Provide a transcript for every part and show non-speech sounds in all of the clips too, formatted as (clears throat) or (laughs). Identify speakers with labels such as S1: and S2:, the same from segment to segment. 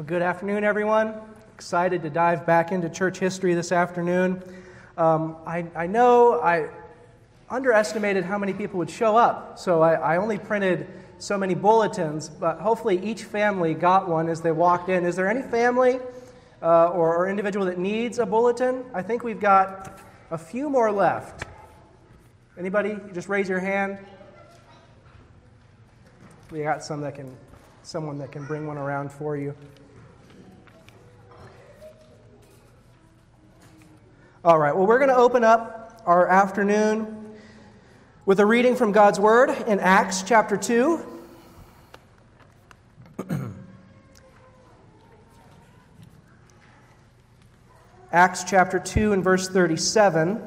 S1: Well, good afternoon, everyone. Excited to dive back into church history this afternoon. Um, I, I, know I underestimated how many people would show up, so I, I, only printed so many bulletins, but hopefully each family got one as they walked in. Is there any family uh, or, or individual that needs a bulletin? I think we've got a few more left. Anybody? Just raise your hand. We got some that can, someone that can bring one around for you. All right, well, we're going to open up our afternoon with a reading from God's Word in Acts chapter 2. (clears throat) Acts chapter 2 and verse 37.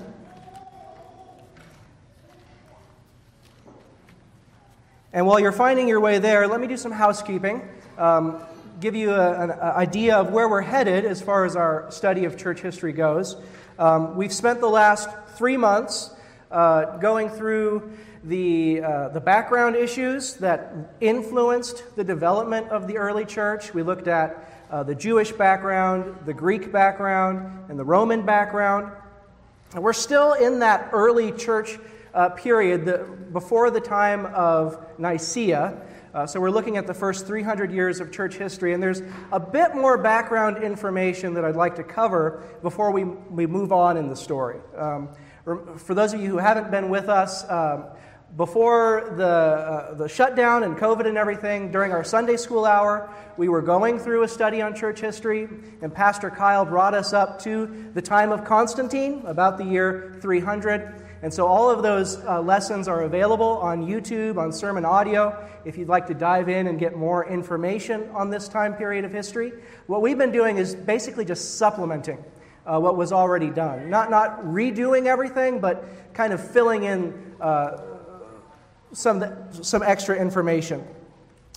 S1: And while you're finding your way there, let me do some housekeeping. Um, give you a, an idea of where we're headed as far as our study of church history goes. Um, we've spent the last three months uh, going through the, uh, the background issues that influenced the development of the early church. We looked at uh, the Jewish background, the Greek background, and the Roman background. And we're still in that early church uh, period the, before the time of Nicaea. Uh, so we're looking at the first 300 years of church history, and there's a bit more background information that I'd like to cover before we, we move on in the story. Um, for those of you who haven't been with us, um, before the, uh, the shutdown and COVID and everything, during our Sunday school hour, we were going through a study on church history, and Pastor Kyle brought us up to the time of Constantine, about the year 300. And so all of those uh, lessons are available on YouTube, on sermon audio, if you'd like to dive in and get more information on this time period of history. What we've been doing is basically just supplementing uh, what was already done. Not, not redoing everything, but kind of filling in uh, some, some extra information.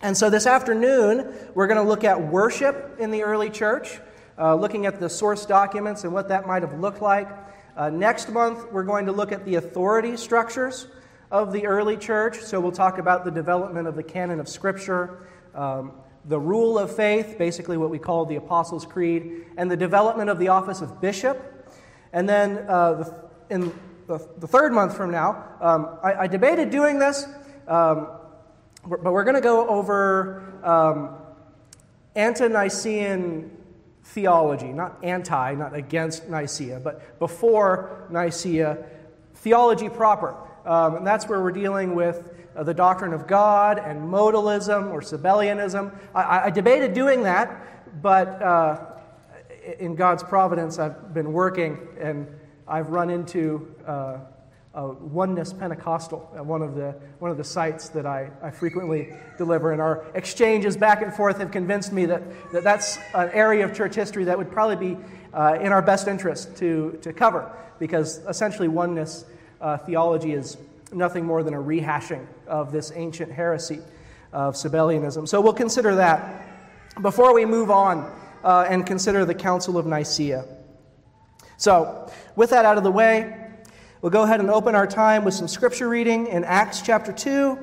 S1: And so this afternoon, we're going to look at worship in the early church, uh, looking at the source documents and what that might have looked like. Uh, next month, we're going to look at the authority structures of the early church. So we'll talk about the development of the canon of Scripture, um, the rule of faith, basically what we call the Apostles' Creed, and the development of the office of bishop. And then uh, the, in the, the, third month from now, um, I, I, debated doing this, um, but we're going to go over um, ante Nicene theology, not anti, not against Nicaea, but before Nicaea, theology proper. Um, and that's where we're dealing with uh, the doctrine of God and modalism or Sabellianism. I, I debated doing that, but uh, in God's providence, I've been working and I've run into. Uh, uh, Oneness Pentecostal at one of the, one of the sites that I, I frequently deliver. And our exchanges back and forth have convinced me that, that that's an area of church history that would probably be uh, in our best interest to, to cover, because essentially oneness uh, theology is nothing more than a rehashing of this ancient heresy of Sabellianism. So we'll consider that before we move on uh, and consider the Council of Nicaea. So, with that out of the way, We'll go ahead and open our time with some scripture reading in Acts chapter 2,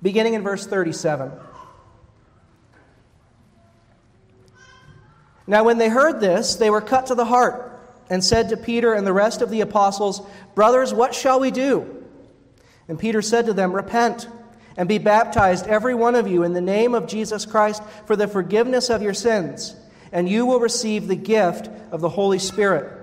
S1: beginning in verse 37. Now, when they heard this, they were cut to the heart and said to Peter and the rest of the apostles, Brothers, what shall we do? And Peter said to them, Repent and be baptized, every one of you, in the name of Jesus Christ for the forgiveness of your sins, and you will receive the gift of the Holy Spirit.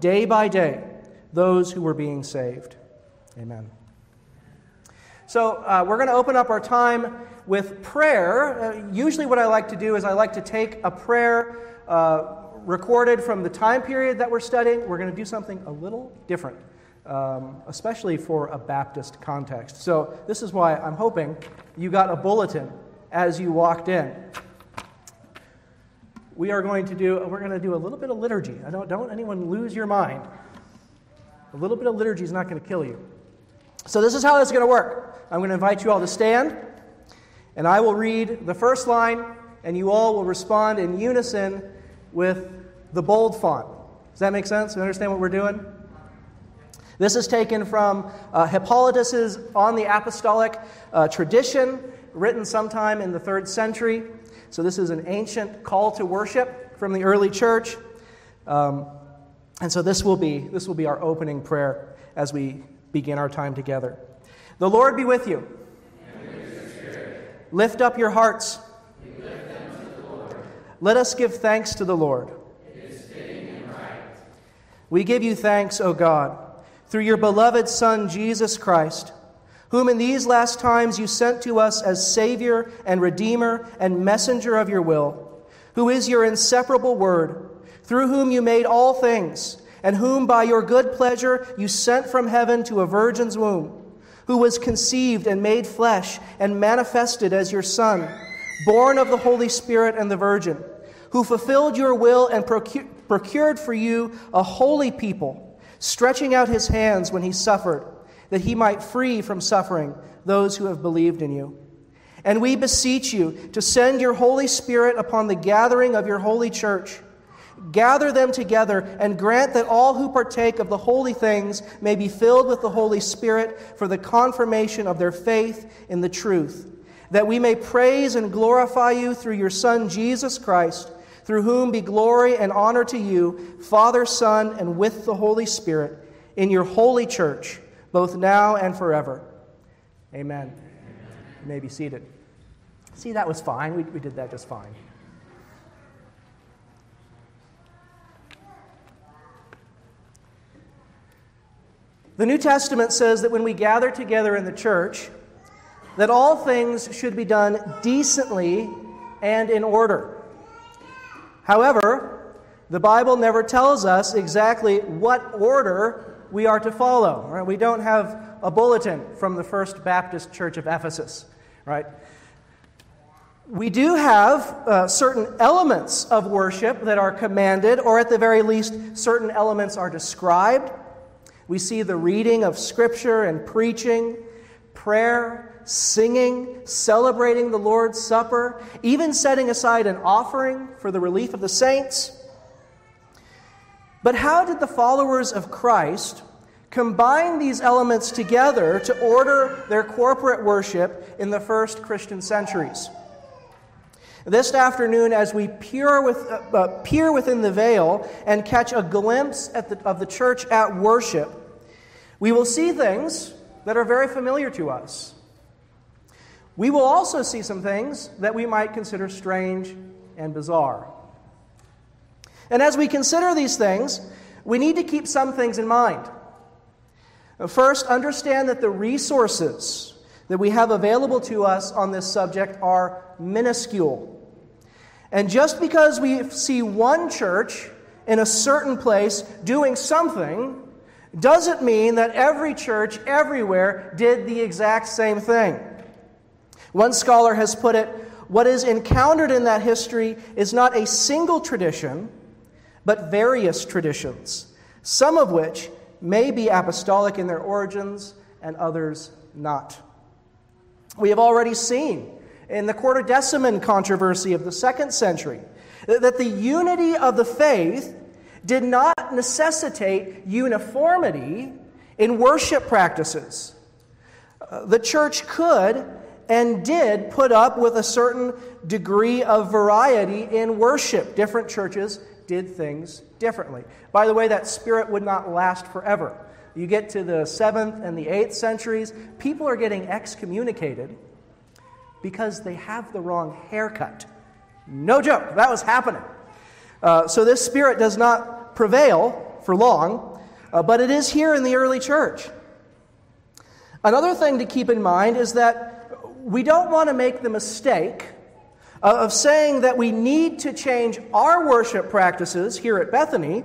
S1: day by day, those who were being saved. Amen. So, uh, we're going to open up our time with prayer. Uh, usually, what I like to do is I like to take a prayer. Uh, recorded from the time period that we're studying, we're going to do something a little different, um, especially for a Baptist context. So, this is why I'm hoping you got a bulletin as you walked in. We are going to do, we're going to do a little bit of liturgy. I don't, don't anyone lose your mind. A little bit of liturgy is not going to kill you. So, this is how this is going to work. I'm going to invite you all to stand, and I will read the first line, and you all will respond in unison with the bold font. Does that make sense? You understand what we're doing? This is taken from uh, Hippolytus's On the Apostolic uh, Tradition, written sometime in the third century. So, this is an ancient call to worship from the early church. Um, and so, this will, be, this will be our opening prayer as we begin our time together. The Lord be with you. Lift up your hearts. Let us give thanks to the Lord. We give you thanks, O God, through your beloved Son, Jesus Christ, whom in these last times you sent to us as Savior and Redeemer and messenger of your will, who is your inseparable Word, through whom you made all things, and whom by your good pleasure you sent from heaven to a virgin's womb, who was conceived and made flesh and manifested as your Son, born of the Holy Spirit and the Virgin, who fulfilled your will and procured for you a holy people, stretching out his hands when he suffered, that he might free from suffering those who have believed in you. And we beseech you to send your Holy Spirit upon the gathering of your holy church. Gather them together and grant that all who partake of the holy things may be filled with the Holy Spirit for the confirmation of their faith in the truth, that we may praise and glorify you through your Son, Jesus Christ through whom be glory and honor to you, Father, Son, and with the Holy Spirit, in your holy church, both now and forever. Amen. You may be seated. See, that was fine. We, we did that just fine. The New Testament says that when we gather together in the church, that all things should be done decently and in order. However, the Bible never tells us exactly what order we are to follow. Right? We don't have a bulletin from the First Baptist Church of Ephesus, right? We do have uh, certain elements of worship that are commanded, or at the very least, certain elements are described. We see the reading of Scripture and preaching, prayer, singing, celebrating the Lord's Supper, even setting aside an offering for the relief of the saints. But how did the followers of Christ combine these elements together to order their corporate worship in the first Christian centuries? This afternoon, as we peer, with, uh, uh peer within the veil and catch a glimpse the, of the church at worship, we will see things that are very familiar to us. We will also see some things that we might consider strange and bizarre. And as we consider these things, we need to keep some things in mind. First, understand that the resources that we have available to us on this subject are minuscule. And just because we see one church in a certain place doing something doesn't mean that every church everywhere did the exact same thing. One scholar has put it what is encountered in that history is not a single tradition, but various traditions, some of which may be apostolic in their origins and others not. We have already seen in the Quartodeciman controversy of the second century that the unity of the faith did not necessitate uniformity in worship practices. Uh, the church could and did put up with a certain degree of variety in worship. Different churches did things differently. By the way, that spirit would not last forever. You get to the 7th and the 8th centuries, people are getting excommunicated because they have the wrong haircut. No joke, that was happening. Uh, so this spirit does not prevail for long, uh, but it is here in the early church. Another thing to keep in mind is that we don't want to make the mistake of saying that we need to change our worship practices here at Bethany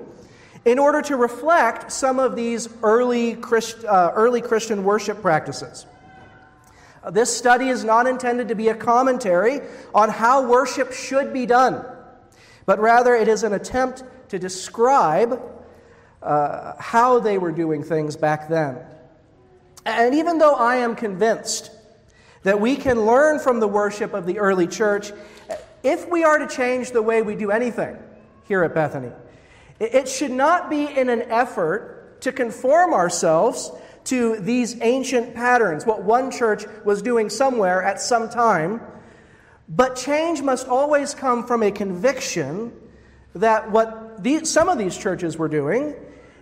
S1: in order to reflect some of these early, Christ, uh, early Christian worship practices. Uh, this study is not intended to be a commentary on how worship should be done, but rather it is an attempt to describe uh, how they were doing things back then. And even though I am convinced that we can learn from the worship of the early church, if we are to change the way we do anything here at Bethany, it should not be in an effort to conform ourselves to these ancient patterns, what one church was doing somewhere at some time. But change must always come from a conviction that what these, some of these churches were doing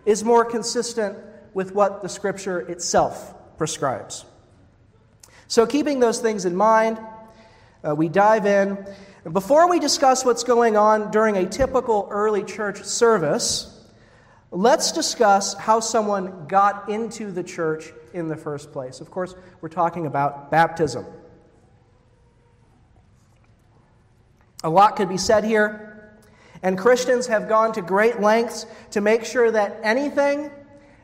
S1: is more consistent with what the Scripture itself prescribes. So, keeping those things in mind, uh, we dive in. Before we discuss what's going on during a typical early church service, let's discuss how someone got into the church in the first place. Of course, we're talking about baptism. A lot could be said here, and Christians have gone to great lengths to make sure that anything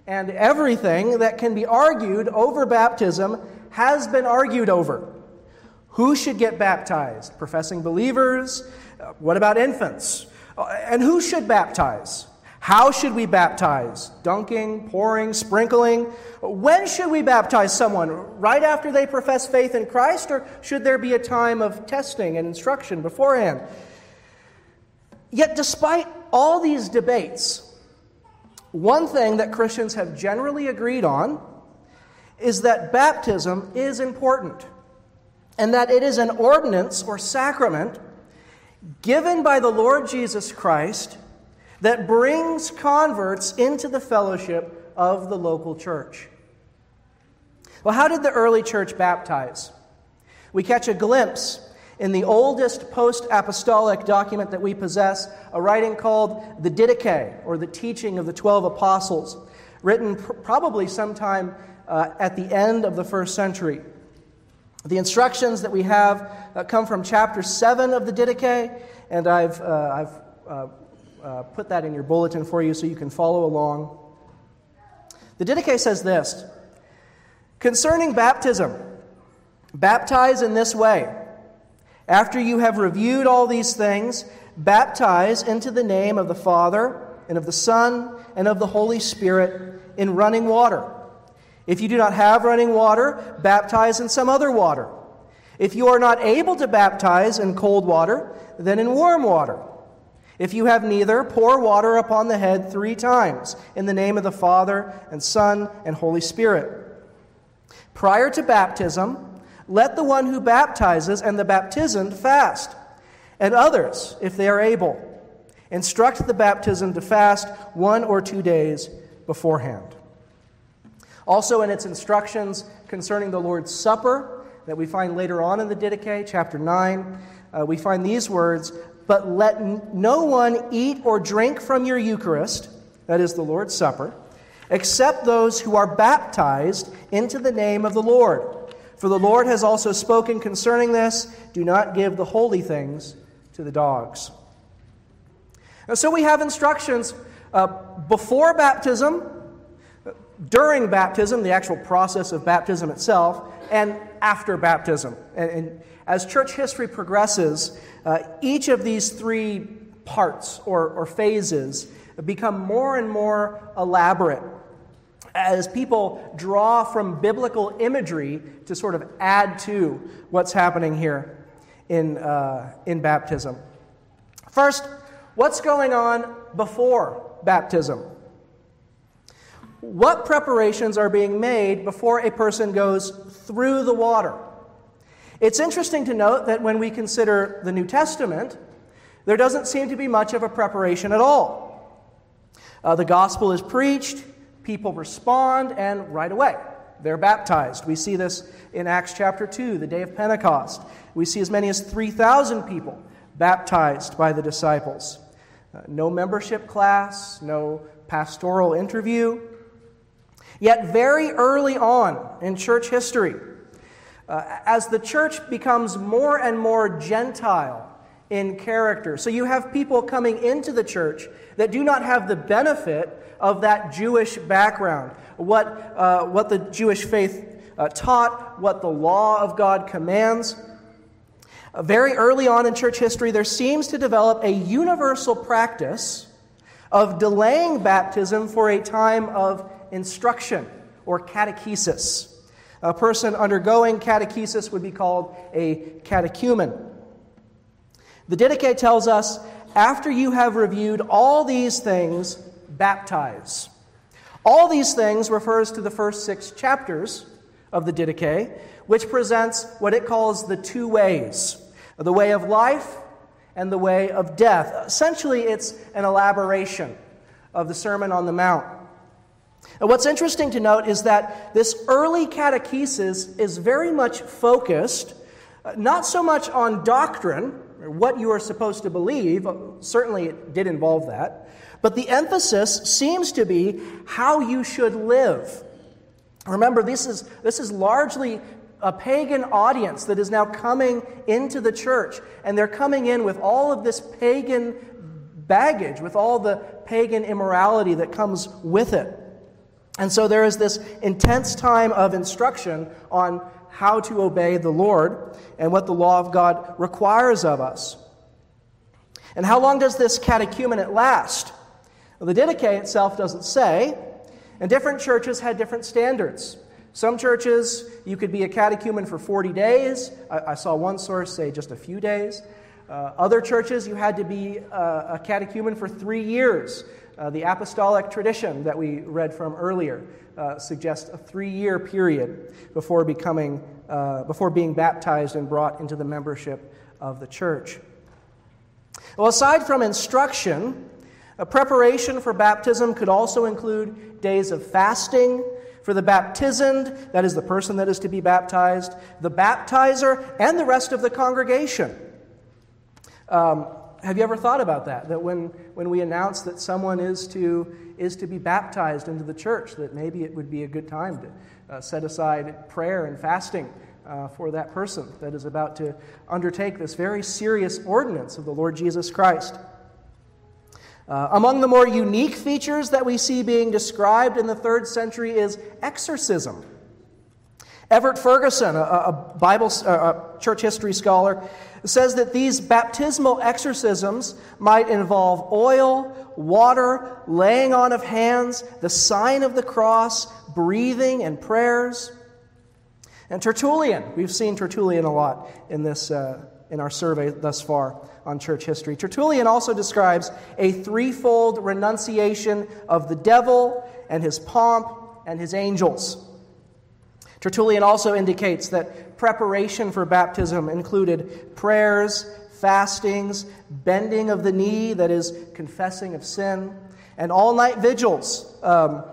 S1: and everything that can be argued over baptism has been argued over. Who should get baptized? Professing believers? What about infants? Uh, and who should baptize? How should we baptize? Dunking, pouring, sprinkling? When should we baptize someone? Right after they profess faith in Christ, or should there be a time of testing and instruction beforehand? Yet, despite all these debates, one thing that Christians have generally agreed on is that baptism is important and that it is an ordinance or sacrament given by the Lord Jesus Christ that brings converts into the fellowship of the local church. Well, how did the early church baptize? We catch a glimpse in the oldest post apostolic document that we possess, a writing called the Didache, or the Teaching of the Twelve Apostles, written pr- probably sometime uh, at the end of the first century. The instructions that we have uh, come from chapter 7 of the Didache, and I've, uh, I've uh, uh, put that in your bulletin for you so you can follow along. The Didache says this Concerning baptism, baptize in this way. After you have reviewed all these things, baptize into the name of the Father, and of the Son, and of the Holy Spirit in running water if you do not have running water, baptize in some other water. If you are not able to baptize in cold water, then in warm water. If you have neither, pour water upon the head three times in the name of the Father and Son and Holy Spirit. Prior to baptism, let the one who baptizes and the baptizand fast, and others, if they are able, instruct the baptism to fast one or two days beforehand. Also, in its instructions concerning the Lord's Supper, that we find later on in the Didache, chapter 9, uh, we find these words But let no one eat or drink from your Eucharist, that is the Lord's Supper, except those who are baptized into the name of the Lord. For the Lord has also spoken concerning this do not give the holy things to the dogs. So we have instructions uh, before baptism during baptism, the actual process of baptism itself, and after baptism. And, and as church history progresses, uh, each of these three parts or, or phases become more and more elaborate as people draw from biblical imagery to sort of add to what's happening here in, uh, in baptism. First, what's going on before baptism? What preparations are being made before a person goes through the water. It's interesting to note that when we consider the New Testament, there doesn't seem to be much of a preparation at all. Uh, the gospel is preached, people respond, and right away they're baptized. We see this in Acts chapter 2, the day of Pentecost. We see as many as 3,000 people baptized by the disciples. Uh, no membership class, no pastoral interview. Yet, very early on in church history, uh, as the church becomes more and more Gentile in character, so you have people coming into the church that do not have the benefit of that Jewish background, what, uh, what the Jewish faith uh, taught, what the law of God commands. Uh, very early on in church history, there seems to develop a universal practice of delaying baptism for a time of instruction or catechesis. A person undergoing catechesis would be called a catechumen. The Didache tells us after you have reviewed all these things, baptize. All these things refers to the first six chapters of the Didache, which presents what it calls the two ways the way of life and the way of death. Essentially, it's an elaboration of the Sermon on the Mount. And what's interesting to note is that this early catechesis is very much focused uh, not so much on doctrine, or what you are supposed to believe, certainly it did involve that, but the emphasis seems to be how you should live. Remember, this is, this is largely a pagan audience that is now coming into the church, and they're coming in with all of this pagan baggage, with all the pagan immorality that comes with it. And so there is this intense time of instruction on how to obey the Lord and what the law of God requires of us. And how long does this catechumenate last? Well, the Didache itself doesn't say, and different churches had different standards. Some churches, you could be a catechumen for 40 days. I, I saw one source say just a few days. Uh, other churches, you had to be uh, a catechumen for three years. Uh, the apostolic tradition that we read from earlier uh, suggests a three-year period before becoming, uh, before being baptized and brought into the membership of the church. Well, aside from instruction, a preparation for baptism could also include days of fasting for the baptizand, that is the person that is to be baptized, the baptizer, and the rest of the congregation. Um, have you ever thought about that? That when, when we announce that someone is to, is to be baptized into the church, that maybe it would be a good time to uh, set aside prayer and fasting uh, for that person that is about to undertake this very serious ordinance of the Lord Jesus Christ. Uh, among the more unique features that we see being described in the third century is exorcism. Everett Ferguson, a, a Bible, a church history scholar, says that these baptismal exorcisms might involve oil, water, laying on of hands, the sign of the cross, breathing, and prayers. And Tertullian, we've seen Tertullian a lot in this uh, in our survey thus far on church history. Tertullian also describes a threefold renunciation of the devil and his pomp and his angels. Tertullian also indicates that preparation for baptism included prayers, fastings, bending of the knee, that is, confessing of sin, and all night vigils. Um,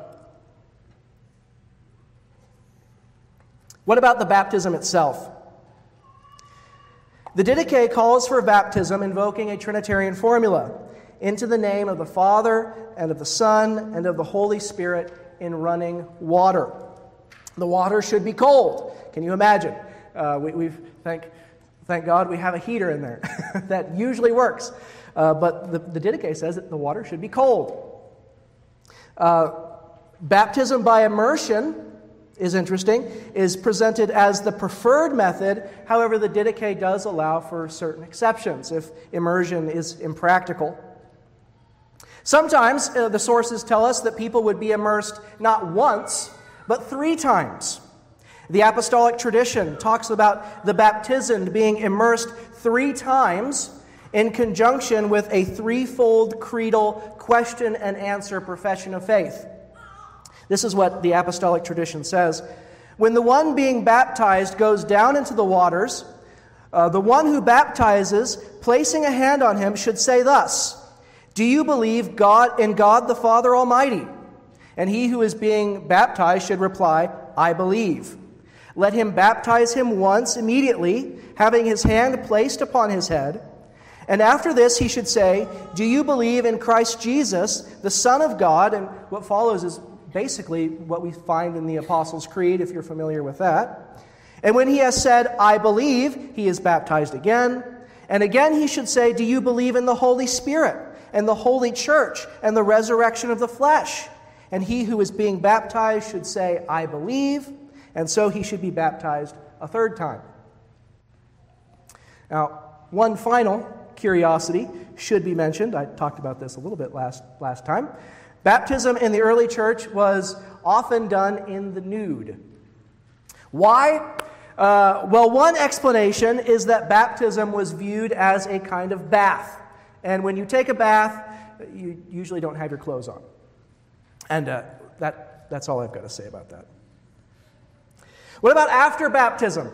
S1: what about the baptism itself? The Didache calls for baptism invoking a Trinitarian formula into the name of the Father and of the Son and of the Holy Spirit in running water. The water should be cold. Can you imagine? Uh, we, have thank, thank God we have a heater in there. (laughs) that usually works. Uh, but the, the Didache says that the water should be cold. Uh, baptism by immersion is interesting, is presented as the preferred method. However, the Didache does allow for certain exceptions if immersion is impractical. Sometimes uh, the sources tell us that people would be immersed not once, but three times. The apostolic tradition talks about the baptizand being immersed three times in conjunction with a threefold creedal question and answer profession of faith. This is what the apostolic tradition says. When the one being baptized goes down into the waters, Uh, the one who baptizes, placing a hand on him, should say thus Do you believe God in God the Father Almighty? And he who is being baptized should reply, I believe. Let him baptize him once immediately, having his hand placed upon his head. And after this, he should say, Do you believe in Christ Jesus, the Son of God? And what follows is basically what we find in the Apostles' Creed, if you're familiar with that. And when he has said, I believe, he is baptized again. And again he should say, Do you believe in the Holy Spirit and the Holy Church and the resurrection of the flesh? And he who is being baptized should say, I believe. And so he should be baptized a third time. Now, one final curiosity should be mentioned. I talked about this a little bit last, last time. Baptism in the early church was often done in the nude. Why? Uh, well, one explanation is that baptism was viewed as a kind of bath. And when you take a bath, you usually don't have your clothes on. And uh, that, that's all I've got to say about that. What about after baptism?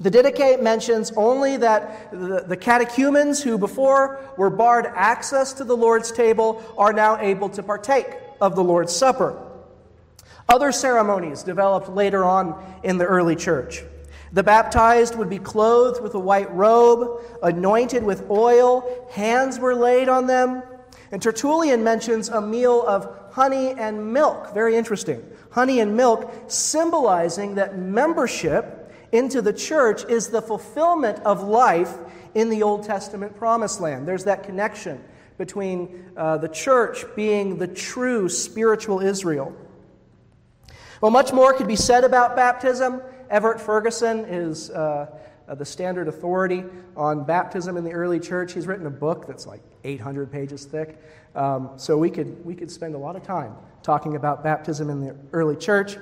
S1: The Didache mentions only that the, the, catechumens who before were barred access to the Lord's table are now able to partake of the Lord's Supper. Other ceremonies developed later on in the early church. The baptized would be clothed with a white robe, anointed with oil, hands were laid on them. And Tertullian mentions a meal of honey and milk. Very interesting. Honey and milk, symbolizing that membership into the church is the fulfillment of life in the Old Testament promised land. There's that connection between uh, the church being the true spiritual Israel well, much more could be said about baptism. Everett Ferguson is uh, the standard authority on baptism in the early church. He's written a book that's like 800 pages thick. Um, so we could, we could spend a lot of time talking about baptism in the early church.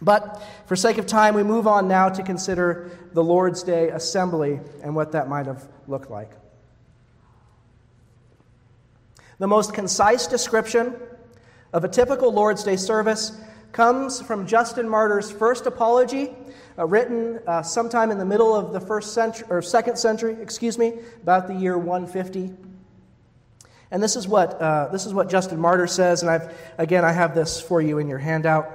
S1: But for sake of time, we move on now to consider the Lord's Day assembly and what that might have looked like. The most concise description of a typical Lord's Day service comes from Justin Martyr's first apology, uh, written uh, sometime in the middle of the first century or second century, excuse me, about the year 150. And this is what uh, this is what Justin Martyr says, and I've again I have this for you in your handout.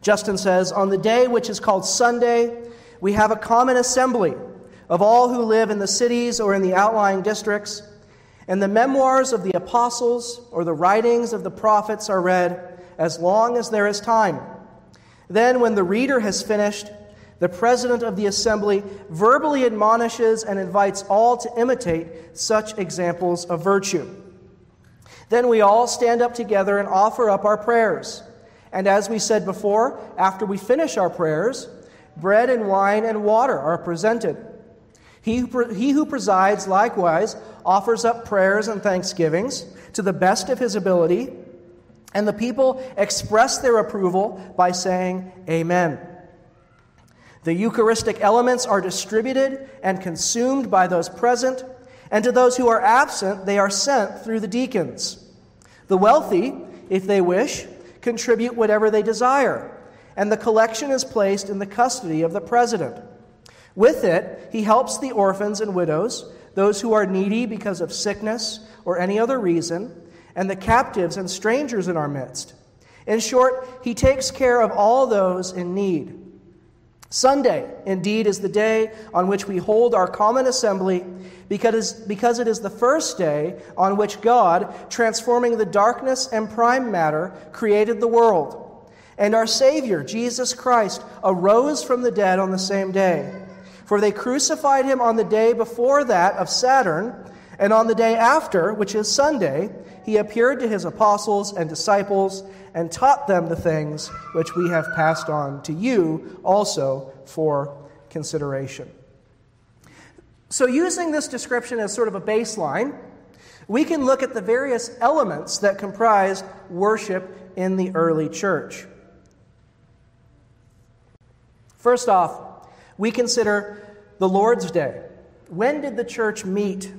S1: Justin says, "On the day which is called Sunday, we have a common assembly of all who live in the cities or in the outlying districts." And the memoirs of the apostles or the writings of the prophets are read, as long as there is time. Then, when the reader has finished, the president of the assembly verbally admonishes and invites all to imitate such examples of virtue. Then we all stand up together and offer up our prayers. And as we said before, after we finish our prayers, bread and wine and water are presented. He who, he who presides likewise offers up prayers and thanksgivings to the best of his ability and the people express their approval by saying, Amen. The Eucharistic elements are distributed and consumed by those present, and to those who are absent, they are sent through the deacons. The wealthy, if they wish, contribute whatever they desire, and the collection is placed in the custody of the president. With it, he helps the orphans and widows, those who are needy because of sickness or any other reason and the captives and strangers in our midst. In short, he takes care of all those in need. Sunday, indeed, is the day on which we hold our common assembly because, because it is the first day on which God, transforming the darkness and prime matter, created the world. And our Savior, Jesus Christ, arose from the dead on the same day. For they crucified him on the day before that of Saturn, and on the day after, which is Sunday, he appeared to his apostles and disciples and taught them the things which we have passed on to you also for consideration. So, using this description as sort of a baseline, we can look at the various elements that comprise worship in the early church. First off, we consider the Lord's Day. When did the church meet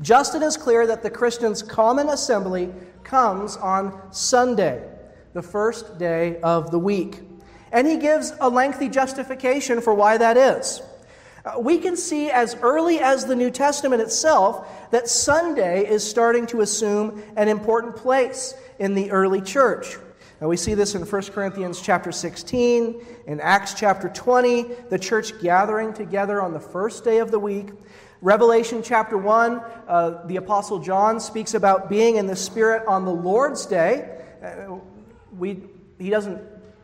S1: Justin is clear that the Christian's common assembly comes on Sunday, the first day of the week. And he gives a lengthy justification for why that is. Uh, we can see as early as the New Testament itself that Sunday is starting to assume an important place in the early church. And we see this in 1 Corinthians chapter 16, in Acts chapter 20, the church gathering together on the first day of the week. Revelation chapter 1, uh, the Apostle John speaks about being in the Spirit on the Lord's day. Uh, we, he doesn't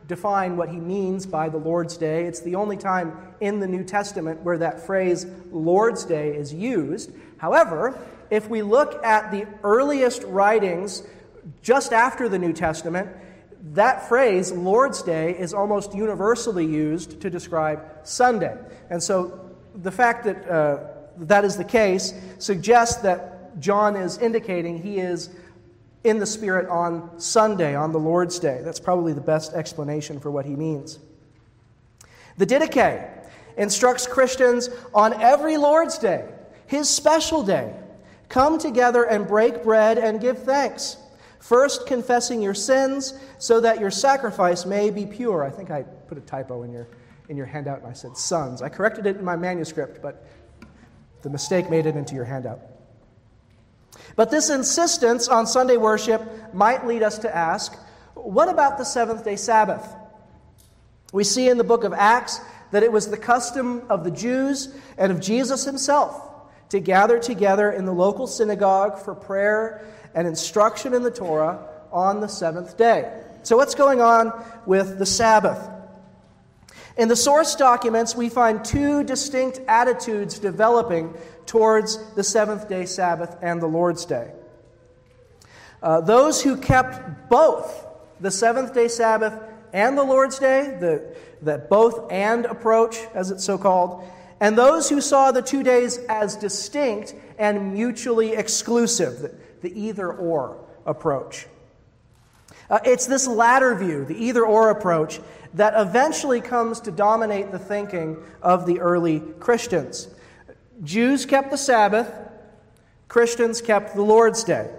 S1: define what he means by the Lord's Day. It's the only time in the New Testament where that phrase Lord's Day is used. However, if we look at the earliest writings just after the New Testament, that phrase, Lord's Day, is almost universally used to describe Sunday. And so the fact that uh, that is the case suggests that John is indicating he is in the Spirit on Sunday, on the Lord's Day. That's probably the best explanation for what he means. The Didache instructs Christians on every Lord's Day, his special day, come together and break bread and give thanks. First, confessing your sins so that your sacrifice may be pure. I think I put a typo in your, in your handout and I said sons. I corrected it in my manuscript, but the mistake made it into your handout. But this insistence on Sunday worship might lead us to ask what about the seventh day Sabbath? We see in the book of Acts that it was the custom of the Jews and of Jesus himself to gather together in the local synagogue for prayer and instruction in the Torah on the seventh day. So, what's going on with the Sabbath? In the source documents, we find two distinct attitudes developing towards the seventh day Sabbath and the Lord's Day. Uh, those who kept both the seventh day Sabbath and the Lord's Day, the, the both and approach, as it's so called, and those who saw the two days as distinct and mutually exclusive, the, the either or approach. Uh, it's this latter view, the either or approach, that eventually comes to dominate the thinking of the early Christians. Jews kept the Sabbath, Christians kept the Lord's Day.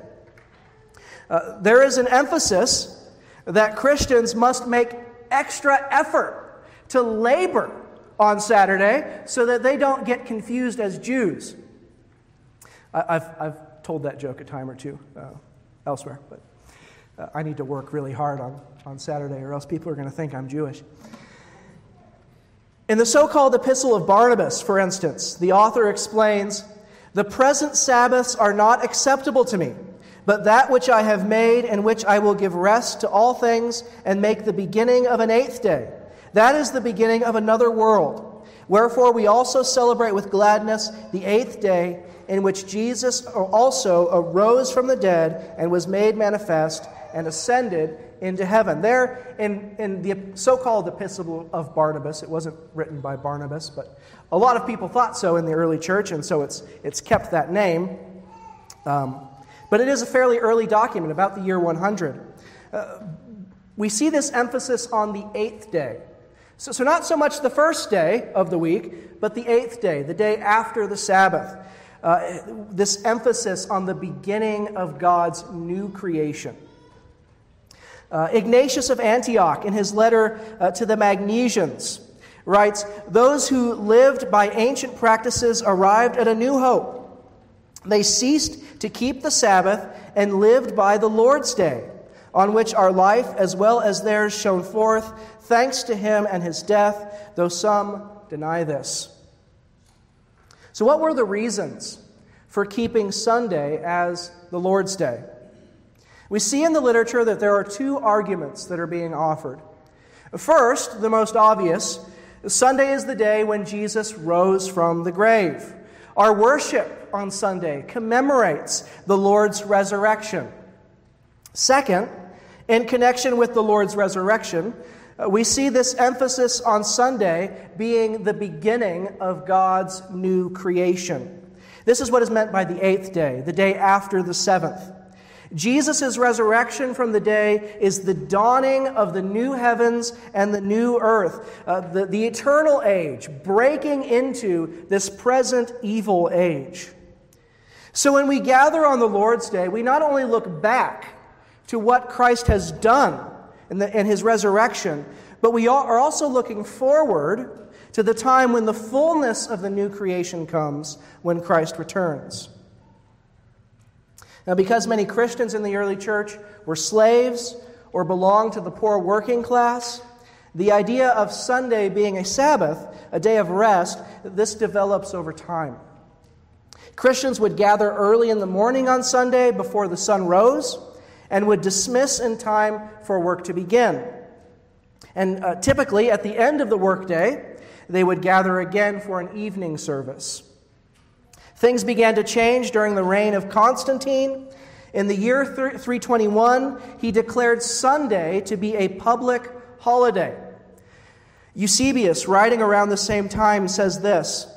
S1: Uh, there is an emphasis that Christians must make extra effort to labor on Saturday so that they don't get confused as Jews. I, have I've told that joke a time or two uh, elsewhere, but uh, I need to work really hard on, on Saturday, or else people are going to think I'm Jewish. In the so called Epistle of Barnabas, for instance, the author explains The present Sabbaths are not acceptable to me, but that which I have made, and which I will give rest to all things, and make the beginning of an eighth day. That is the beginning of another world. Wherefore we also celebrate with gladness the eighth day, in which Jesus also arose from the dead and was made manifest and ascended into heaven. There, in, in the so called Epistle of Barnabas, it wasn't written by Barnabas, but a lot of people thought so in the early church, and so it's, it's kept that name. Um, but it is a fairly early document, about the year 100. Uh, we see this emphasis on the eighth day. So, so, not so much the first day of the week, but the eighth day, the day after the Sabbath. Uh, this emphasis on the beginning of God's new creation. Uh, Ignatius of Antioch, in his letter uh, to the Magnesians, writes Those who lived by ancient practices arrived at a new hope. They ceased to keep the Sabbath and lived by the Lord's day, on which our life as well as theirs shone forth, thanks to him and his death, though some deny this. So, what were the reasons for keeping Sunday as the Lord's day? We see in the literature that there are two arguments that are being offered. First, the most obvious, Sunday is the day when Jesus rose from the grave. Our worship on Sunday commemorates the Lord's resurrection. Second, in connection with the Lord's resurrection, uh, we see this emphasis on Sunday being the beginning of God's new creation. This is what is meant by the eighth day, the day after the seventh. Jesus' resurrection from the day is the dawning of the new heavens and the new earth, uh, the, the eternal age, breaking into this present evil age. So when we gather on the Lord's Day, we not only look back to what Christ has done in, the, in his resurrection, but we are also looking forward to the time when the fullness of the new creation comes when Christ returns. Now, because many Christians in the early church were slaves or belonged to the poor working class, the idea of Sunday being a Sabbath, a day of rest, this develops over time. Christians would gather early in the morning on Sunday before the sun rose and would dismiss in time for work to begin. And uh, typically, at the end of the workday, they would gather again for an evening service. Things began to change during the reign of Constantine. In the year 321, he declared Sunday to be a public holiday. Eusebius, writing around the same time, says this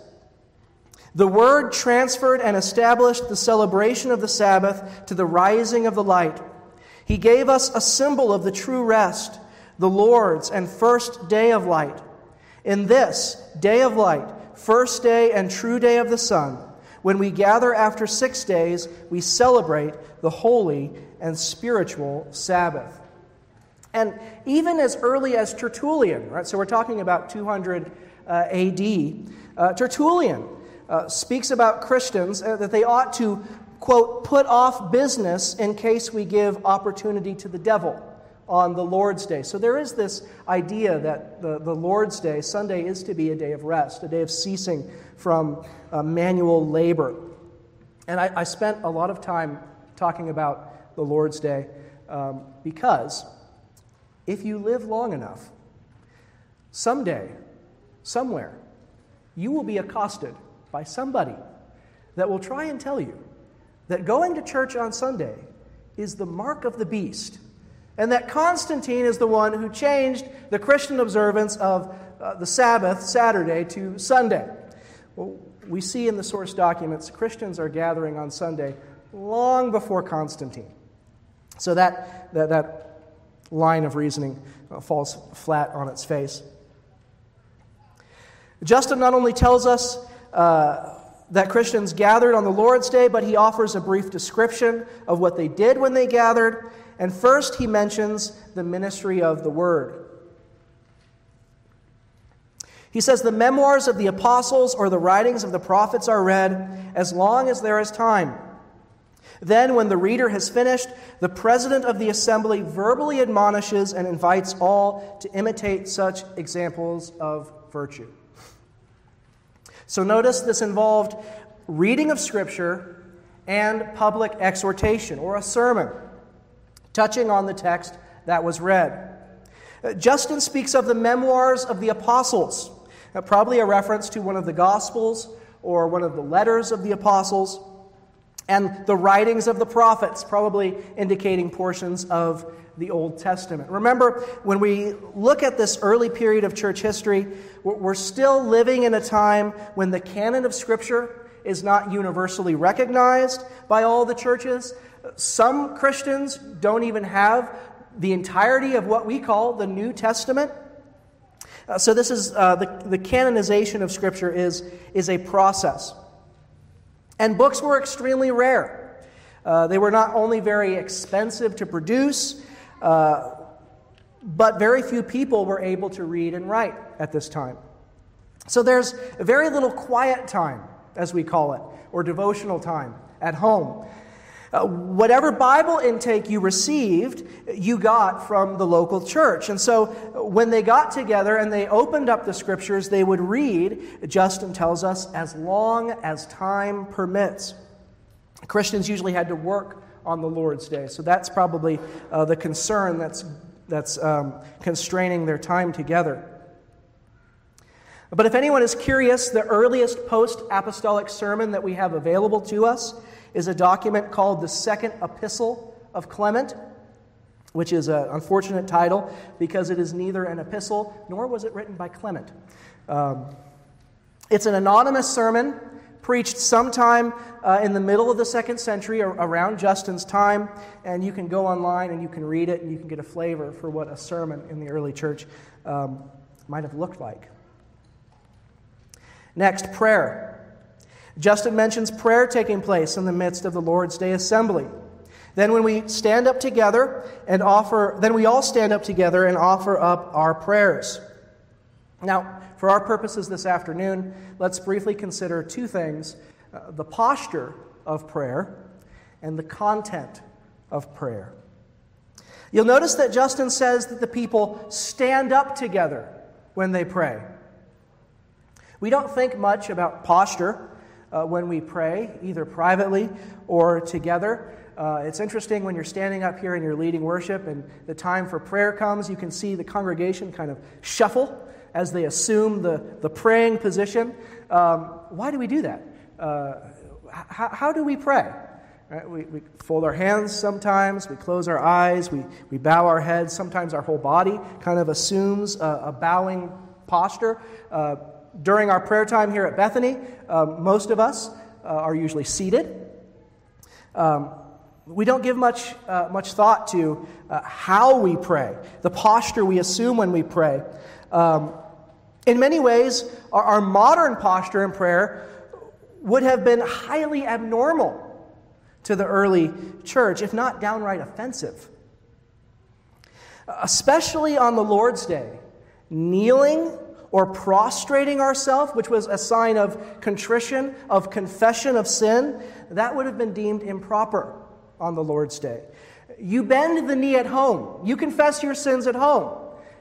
S1: The Word transferred and established the celebration of the Sabbath to the rising of the light. He gave us a symbol of the true rest, the Lord's and first day of light. In this day of light, first day and true day of the sun, when we gather after six days, we celebrate the holy and spiritual Sabbath. And even as early as Tertullian, right? So we're talking about 200 uh, AD. Uh, Tertullian uh, speaks about Christians uh, that they ought to, quote, put off business in case we give opportunity to the devil on the Lord's Day. So there is this idea that the, the Lord's Day, Sunday, is to be a day of rest, a day of ceasing from uh, manual labor. And I, I, spent a lot of time talking about the Lord's Day um, because if you live long enough, someday, somewhere, you will be accosted by somebody that will try and tell you that going to church on Sunday is the mark of the beast, and that Constantine is the one who changed the Christian observance of uh, the Sabbath, Saturday, to Sunday. Well, we see in the source documents Christians are gathering on Sunday long before Constantine. So that, that, that line of reasoning uh, falls flat on its face. Justin not only tells us uh, that Christians gathered on the Lord's Day, but he offers a brief description of what they did when they gathered. And first, he mentions the ministry of the Word. He says the memoirs of the apostles or the writings of the prophets are read as long as there is time. Then, when the reader has finished, the president of the assembly verbally admonishes and invites all to imitate such examples of virtue. So, notice this involved reading of Scripture and public exhortation or a sermon, touching on the text that was read. Uh, Justin speaks of the memoirs of the apostles, uh, probably a reference to one of the Gospels or one of the letters of the apostles and the writings of the prophets, probably indicating portions of the Old Testament. Remember, when we look at this early period of church history, we're still living in a time when the canon of Scripture is not universally recognized by all the churches. Some Christians don't even have the entirety of what we call the New Testament. Uh, so, this is uh, the, the canonization of Scripture is, is a process. And books were extremely rare. Uh, they were not only very expensive to produce, uh, but very few people were able to read and write at this time. So there's very little quiet time, as we call it, or devotional time at home. Uh, whatever Bible intake you received, you got from the local church. And so when they got together and they opened up the scriptures, they would read, Justin tells us, as long as time permits. Christians usually had to work on the Lord's Day. So that's probably uh, the concern that's, that's um, constraining their time together. But if anyone is curious, the earliest post apostolic sermon that we have available to us is a document called the Second Epistle of Clement, which is an unfortunate title because it is neither an epistle nor was it written by Clement. Um, it's an anonymous sermon preached sometime uh, in the middle of the second century, or around Justin's time, and you can go online and you can read it and you can get a flavor for what a sermon in the early church um, might have looked like. Next, prayer. Justin mentions prayer taking place in the midst of the Lord's Day assembly. Then when we stand up together and offer, then we all stand up together and offer up our prayers. Now, for our purposes this afternoon, let's briefly consider two things uh, the posture of prayer and the content of prayer. You'll notice that Justin says that the people stand up together when they pray. We don't think much about posture uh, when we pray, either privately or together. Uh, it's interesting when you're standing up here and you're leading worship and the time for prayer comes, you can see the congregation kind of shuffle as they assume the, the praying position. Um, why do we do that? Uh, how, how do we pray? Right? We, we, fold our hands sometimes, we close our eyes, we, we bow our heads. Sometimes our whole body kind of assumes a, a bowing posture. Uh, during our prayer time here at Bethany, um, most of us uh, are usually seated. Um, we don't give much, uh, much thought to uh, how we pray, the posture we assume when we pray. Um, in many ways, our, our modern posture in prayer would have been highly abnormal to the early church, if not downright offensive. Especially on the Lord's Day, kneeling or prostrating ourselves, which was a sign of contrition, of confession of sin, that would have been deemed improper on the Lord's Day. You bend the knee at home, you confess your sins at home,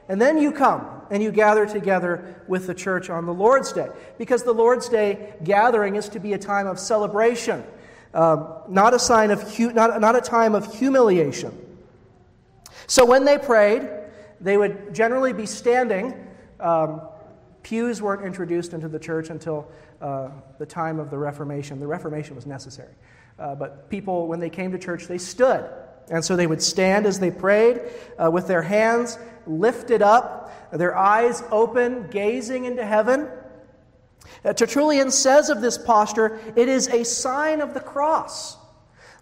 S1: and then you come and you gather together with the church on the Lord's Day. Because the Lord's Day gathering is to be a time of celebration, um, not, a sign of hu- not, not a time of humiliation. So when they prayed, they would generally be standing. Um, pews weren't introduced into the church until uh, the time of the Reformation. The Reformation was necessary. Uh, but people, when they came to church, they stood. And so they would stand as they prayed uh, with their hands lifted up, their eyes open, gazing into heaven. Uh, Tertullian says of this posture, it is a sign of the cross.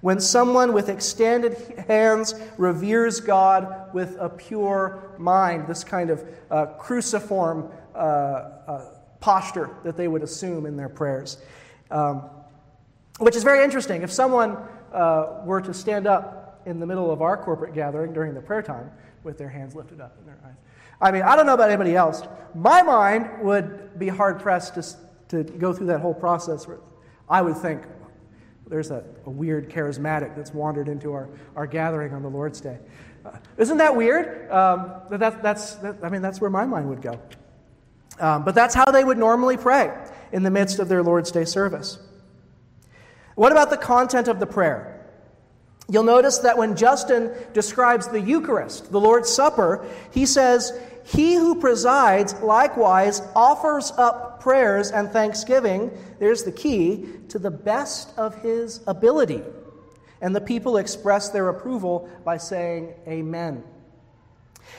S1: When someone with extended hands reveres God with a pure mind, this kind of uh, cruciform uh, uh, posture that they would assume in their prayers. Um, which is very interesting. If someone uh, were to stand up in the middle of our corporate gathering during the prayer time with their hands lifted up in their eyes, I mean, I don't know about anybody else. My mind would be hard pressed to, to go through that whole process. Where I would think, there's a, a weird charismatic that's wandered into our, our gathering on the Lord's Day. Uh, isn't that weird? Um, that, that's, that, I mean, that's where my mind would go. Um, but that's how they would normally pray in the midst of their Lord's Day service. What about the content of the prayer? You'll notice that when Justin describes the Eucharist, the Lord's Supper, he says, He who presides likewise offers up prayers and thanksgiving, there's the key, to the best of his ability. And the people express their approval by saying, Amen.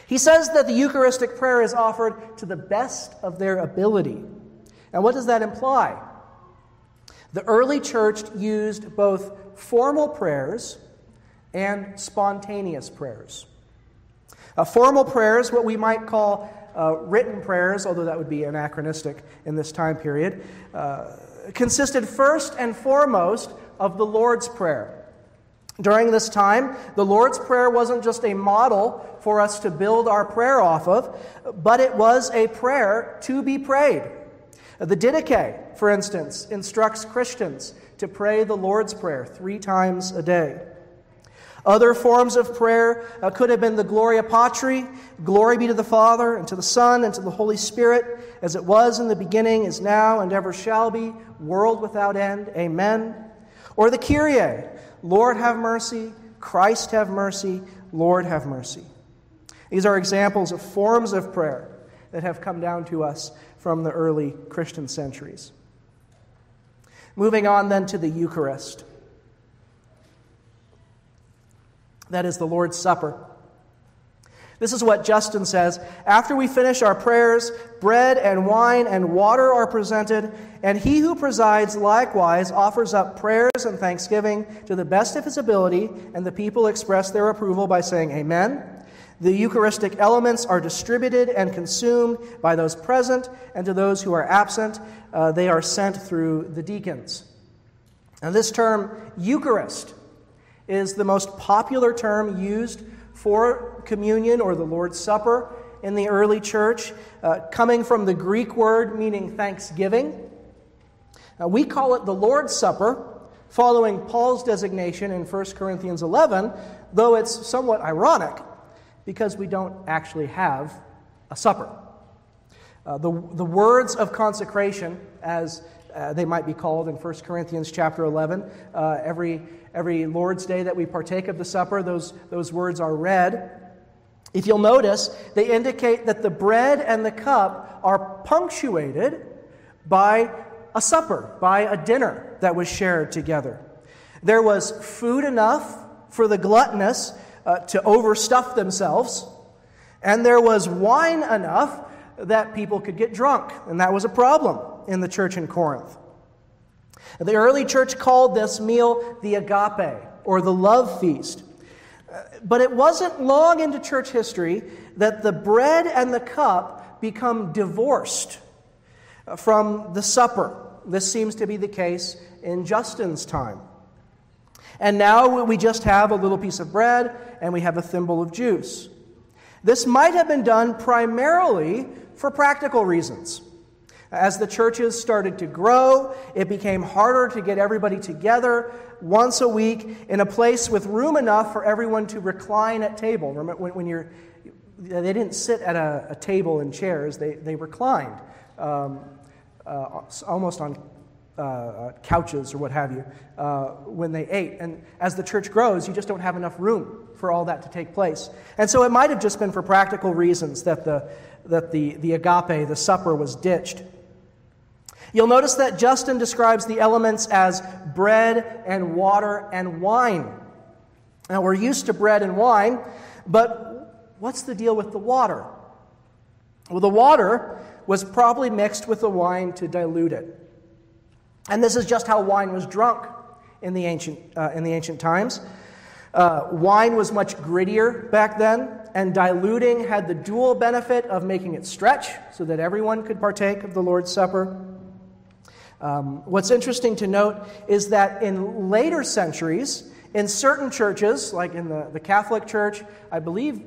S1: He says that the Eucharistic prayer is offered to the best of their ability. And what does that imply? The early church used both formal prayers and spontaneous prayers. Uh, formal prayers, what we might call uh, written prayers, although that would be anachronistic in this time period, uh, consisted first and foremost of the Lord's Prayer. During this time, the Lord's Prayer wasn't just a model for us to build our prayer off of, but it was a prayer to be prayed. The Didache, for instance, instructs Christians to pray the Lord's Prayer three times a day. Other forms of prayer uh, could have been the Gloria Patri, glory be to the Father, and to the Son, and to the Holy Spirit, as it was in the beginning, is now, and ever shall be, world without end. Amen. Or the Kyrie, Lord have mercy, Christ have mercy, Lord have mercy. These are examples of forms of prayer that have come down to us from the early Christian centuries. Moving on then to the Eucharist. That is the Lord's Supper. This is what Justin says. After we finish our prayers, bread and wine and water are presented, and he who presides likewise offers up prayers and thanksgiving to the best of his ability, and the people express their approval by saying, Amen. The Eucharistic elements are distributed and consumed by those present, and to those who are absent, uh, they are sent through the deacons. And this term, Eucharist, is the most popular term used for communion or the Lord's Supper in the early church, uh, coming from the Greek word meaning thanksgiving. Uh, we call it the Lord's Supper, following Paul's designation in 1 Corinthians 11, though it's somewhat ironic because we don't actually have a supper. Uh, the, the words of consecration, as uh, they might be called in 1 Corinthians chapter 11, uh, every, every Lord's Day that we partake of the supper, those, those words are read. If you'll notice, they indicate that the bread and the cup are punctuated by a supper, by a dinner that was shared together. There was food enough for the gluttonous uh, to overstuff themselves, and there was wine enough that people could get drunk, and that was a problem in the church in Corinth. The early church called this meal the agape, or the love feast. But it wasn't long into church history that the bread and the cup become divorced from the supper. This seems to be the case in Justin's time. And now we just have a little piece of bread and we have a thimble of juice. This might have been done primarily for practical reasons. As the churches started to grow, it became harder to get everybody together once a week in a place with room enough for everyone to recline at table. Remember when, when you're, they didn't sit at a, a, table in chairs, they, they reclined um, uh, almost on uh, uh, couches or what have you uh, when they ate. And as the church grows, you just don't have enough room for all that to take place. And so it might have just been for practical reasons that the, that the, the agape, the supper, was ditched. You'll notice that Justin describes the elements as bread and water and wine. Now, we're used to bread and wine, but what's the deal with the water? Well, the water was probably mixed with the wine to dilute it. And this is just how wine was drunk in the ancient, uh, in the ancient times. Uh, wine was much grittier back then, and diluting had the dual benefit of making it stretch so that everyone could partake of the Lord's Supper. Um, what's interesting to note is that in later centuries, in certain churches, like in the, the Catholic Church, I believe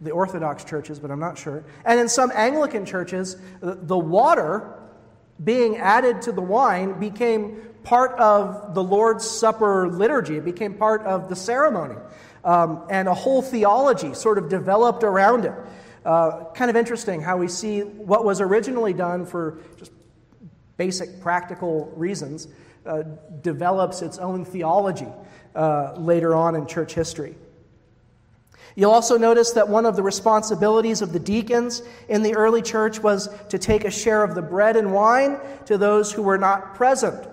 S1: the Orthodox churches, but I'm not sure, and in some Anglican churches, the, the water being added to the wine became part of the Lord's Supper liturgy. It became part of the ceremony. Um, and a whole theology sort of developed around it. Uh, kind of interesting how we see what was originally done for just basic practical reasons, uh, develops its own theology uh, later on in church history. You'll also notice that one of the responsibilities of the deacons in the early church was to take a share of the bread and wine to those who were not present.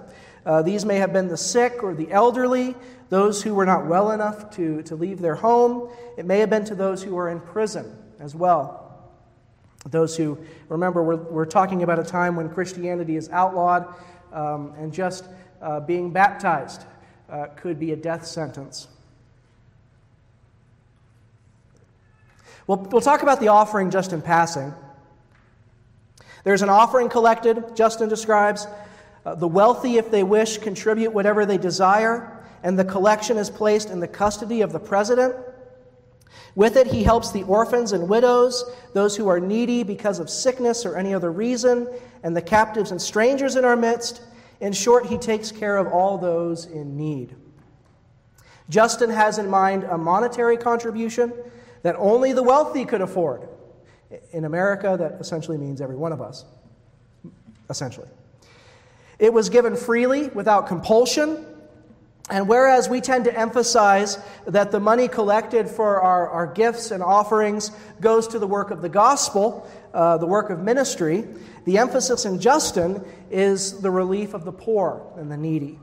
S1: Uh, these may have been the sick or the elderly, those who were not well enough to, to leave their home. It may have been to those who were in prison as well. Those who, remember, we're, we're talking about a time when Christianity is outlawed um, and just uh, being baptized uh, could be a death sentence. We'll, we'll talk about the offering just in passing. There's an offering collected, Justin describes. Uh, the wealthy, if they wish, contribute whatever they desire, and the collection is placed in the custody of the president. With it, he helps the orphans and widows, those who are needy because of sickness or any other reason, and the captives and strangers in our midst. In short, he takes care of all those in need. Justin has in mind a monetary contribution that only the wealthy could afford. In America, that essentially means every one of us, essentially. It was given freely without compulsion and whereas we tend to emphasize that the money collected for our, our gifts and offerings goes to the work of the gospel, uh, the work of ministry, the emphasis in Justin is the relief of the poor and the needy.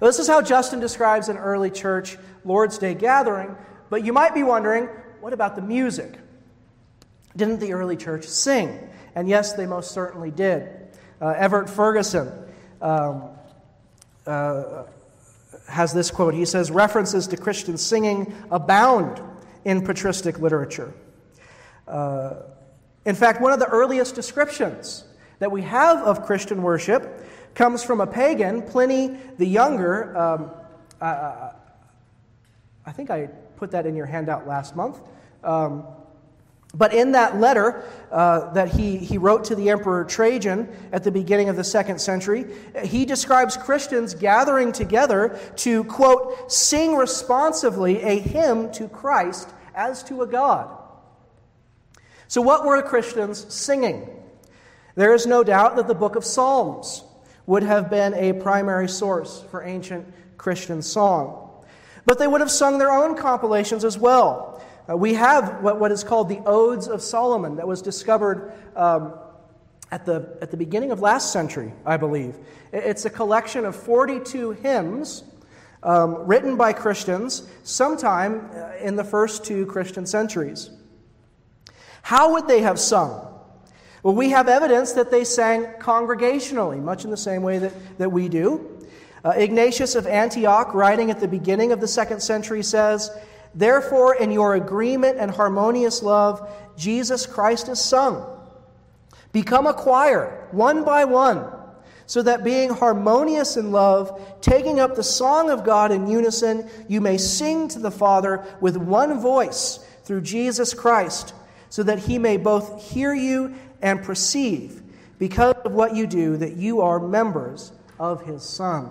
S1: Now, this is how Justin describes an early church Lord's Day gathering, but you might be wondering what about the music? Didn't the early church sing? And yes, they most certainly did. Uh, Everett Ferguson. Um, uh, has this quote. He says, References to Christian singing abound in patristic literature. Uh, in fact, one of the earliest descriptions that we have of Christian worship comes from a pagan, Pliny the Younger, um, I, I think I put that in your handout last month. Um, but in that letter uh, that he, he wrote to the Emperor Trajan at the beginning of the second century, he describes Christians gathering together to, quote, sing responsively a hymn to Christ as to a God. So, what were Christians singing? There is no doubt that the book of Psalms would have been a primary source for ancient Christian song. But they would have sung their own compilations as well. Uh, we have what, what is called the Odes of Solomon that was discovered um, at, the, at the beginning of last century, I believe. It's a collection of 42 hymns um, written by Christians sometime uh, in the first two Christian centuries. How would they have sung? Well, we have evidence that they sang congregationally, much in the same way that, that we do. Uh, Ignatius of Antioch, writing at the beginning of the second century, says, Therefore, in your agreement and harmonious love, Jesus Christ is sung. Become a choir, one by one, so that being harmonious in love, taking up the song of God in unison, you may sing to the Father with one voice through Jesus Christ, so that he may both hear you and perceive, because of what you do, that you are members of his Son.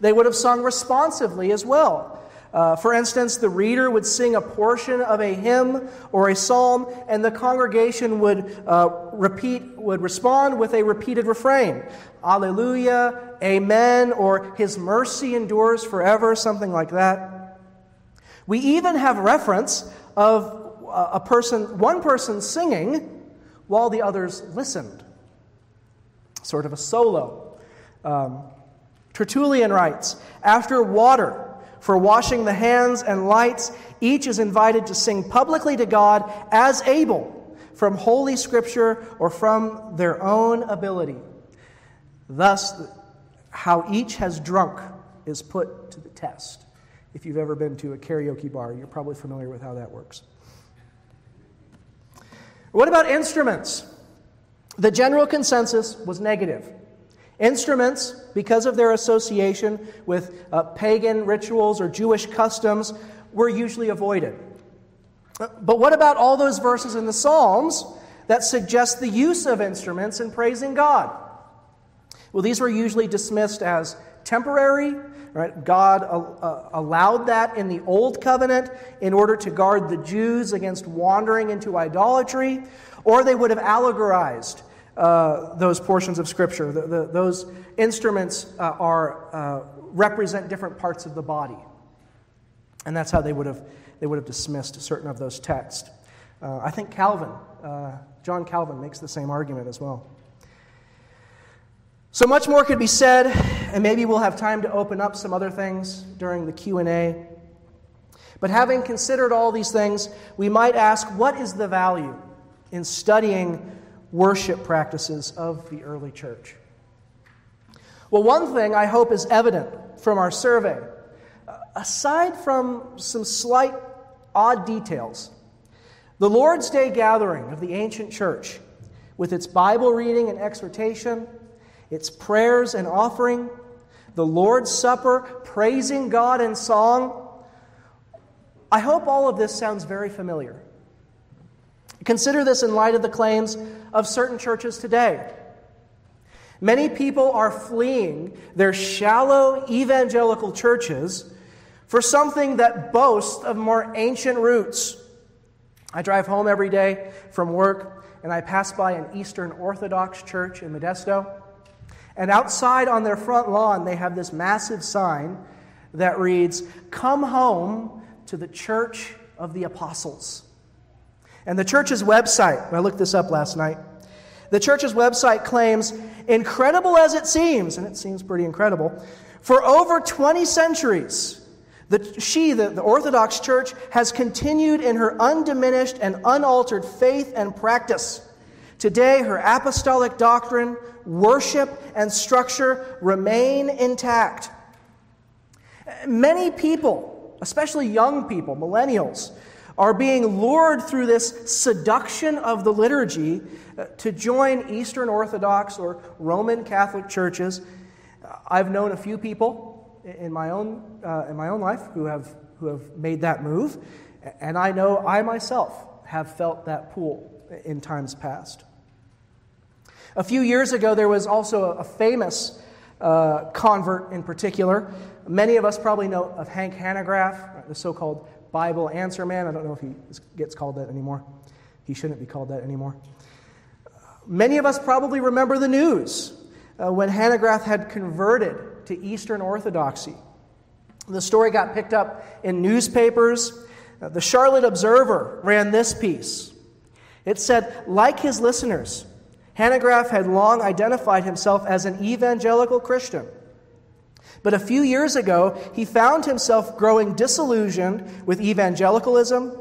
S1: They would have sung responsively as well uh, for instance, the reader would sing a portion of a hymn or a psalm, and the congregation would uh, repeat, would respond with a repeated refrain: "Alleluia, Amen," or "His mercy endures forever," something like that. We even have reference of uh, a person, one person singing, while the others listened, sort of a solo. Um, Tertullian writes: After water for washing the hands and lights, each is invited to sing publicly to God as able from Holy Scripture or from their own ability. Thus, how each has drunk is put to the test. If you've ever been to a karaoke bar, you're probably familiar with how that works. What about instruments? The general consensus was negative. Instruments, because of their association with uh, pagan rituals or Jewish customs, were usually avoided. But what about all those verses in the Psalms that suggest the use of instruments in praising God? Well, these were usually dismissed as temporary. Right? God uh, allowed that in the Old Covenant in order to guard the Jews against wandering into idolatry, or they would have allegorized uh, those portions of Scripture. The, the, those instruments uh, are, uh, represent different parts of the body. And that's how they would have, they would have dismissed certain of those texts. Uh, I think Calvin, John Calvin, makes the same argument as well. So much more could be said, and maybe we'll have time to open up some other things during the Q&A. But having considered all these things, we might ask what is the value in studying worship practices of the early church? Well, one thing I hope is evident from our survey, uh, aside from some slight odd details, the Lord's Day gathering of the ancient church, with its Bible reading and exhortation, its prayers and offering, the Lord's Supper, praising God in song, I hope all of this sounds very familiar. Consider this in light of the claims of certain churches today. Many people are fleeing their shallow evangelical churches for something that boasts of more ancient roots. I drive home every day from work and I pass by an Eastern Orthodox church in Modesto. And outside on their front lawn, they have this massive sign that reads, Come home to the Church of the Apostles. And the church's website, I looked this up last night, the church's website claims, incredible as it seems, and it seems pretty incredible, for over 20 centuries, the, she, the, the Orthodox Church, has continued in her undiminished and unaltered faith and practice. Today, her apostolic doctrine, worship, and structure remain intact. Many people, especially young people, millennials, are being lured through this seduction of the liturgy uh, to join Eastern Orthodox or Roman Catholic churches. I've known a few people in my own, uh, in my own life who have, who have made that move, and I know I myself have felt that pull in times past. A few years ago, there was also a famous uh, convert in particular. Many of us probably know of Hank Hanegraaff, the so called Bible answer man. I don't know if he gets called that anymore. He shouldn't be called that anymore. Many of us probably remember the news uh, when Hanegraaff had converted to Eastern Orthodoxy. The story got picked up in newspapers. Uh, the Charlotte Observer ran this piece. It said, like his listeners, Hanegraaff had long identified himself as an evangelical Christian. But a few years ago, he found himself growing disillusioned with evangelicalism,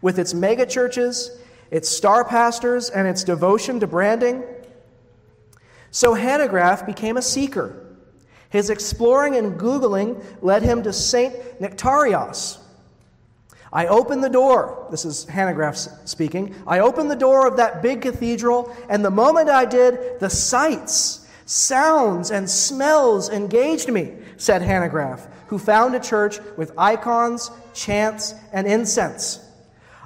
S1: with its megachurches, its star pastors, and its devotion to branding. So Hanegraaff became a seeker. His exploring and Googling led him to St. Nectarios. I opened the door, this is Hanegraaff speaking. I opened the door of that big cathedral, and the moment I did, the sights, sounds, and smells engaged me, said Hanegraaff, who found a church with icons, chants, and incense.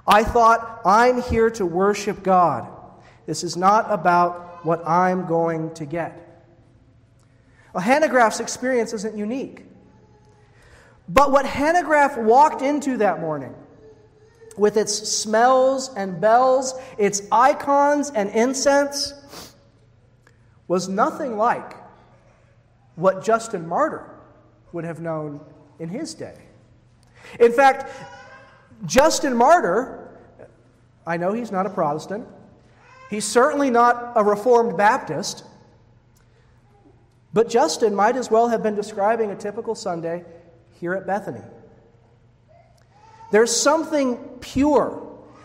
S1: I thought, I'm here to worship God. This is not about what I'm going to get. Well, Hanegraaff's experience isn't unique. But what Hanegraaff walked into that morning, with its smells and bells, its icons and incense, was nothing like what Justin Martyr would have known in his day. In fact, Justin Martyr, I know he's not a Protestant, he's certainly not a Reformed Baptist, but Justin might as well have been describing a typical Sunday here at Bethany. There's something pure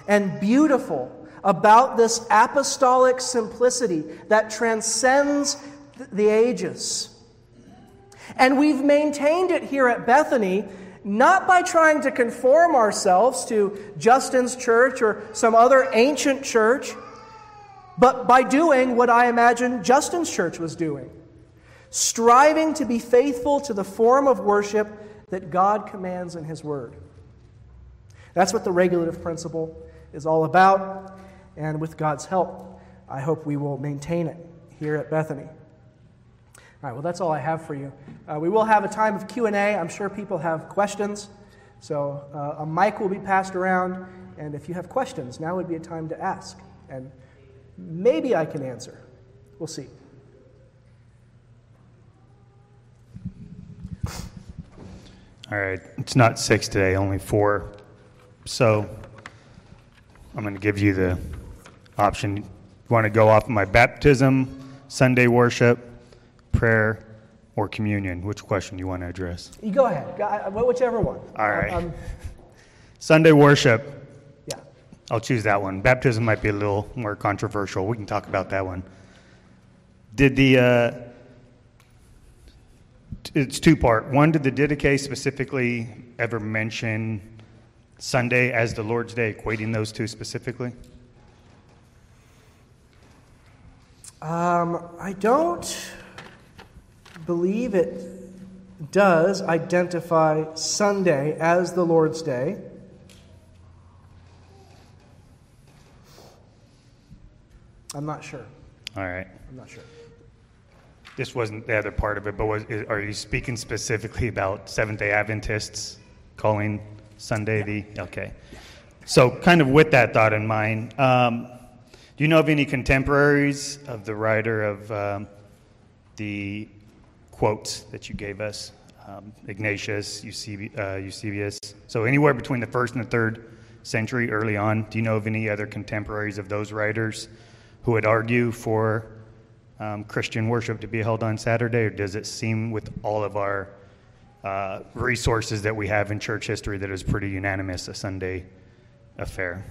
S1: and beautiful about this apostolic simplicity that transcends the ages. And we've maintained it here at Bethany not by trying to conform ourselves to Justin's church or some other ancient church, but by doing what I imagine Justin's church was doing striving to be faithful to the form of worship that God commands in His Word. That's what the regulative principle is all about, and with God's help, I hope we will maintain it here at Bethany. All right, well, that's all I have for you. Uh, we will have a time of Q&A. I'm sure people have questions. So uh, a mic will be passed around, and if you have questions, now would be a time to ask. And maybe I can answer. We'll see.
S2: All right, it's not six today, only four. So I'm going to give you the option. You want to go off of my baptism, Sunday worship, prayer, or communion? Which question do you want to address?
S1: You go ahead, whichever one.
S2: All right. Um, Sunday worship.
S1: Yeah.
S2: I'll choose that one. Baptism might be a little more controversial. We can talk about that one. Did the uh, it's two part. One, did the Didache specifically ever mention Sunday as the Lord's Day, equating those two specifically?
S1: Um, I don't believe it does identify Sunday as the Lord's Day. I'm not sure.
S2: All right.
S1: I'm not sure
S2: this wasn't the other part of it, but was, are you speaking specifically about Seventh day Adventists calling Sunday the. Okay. So, kind of with that thought in mind, um, do you know of any contemporaries of the writer of um, the quotes that you gave us? Um, Ignatius, Eusebi- uh, Eusebius. So, anywhere between the first and the third century early on, do you know of any other contemporaries of those writers who would argue for um, Christian worship to be held on Saturday, or does it seem with all of our uh, resources that we have in church history that is pretty unanimous a Sunday affair?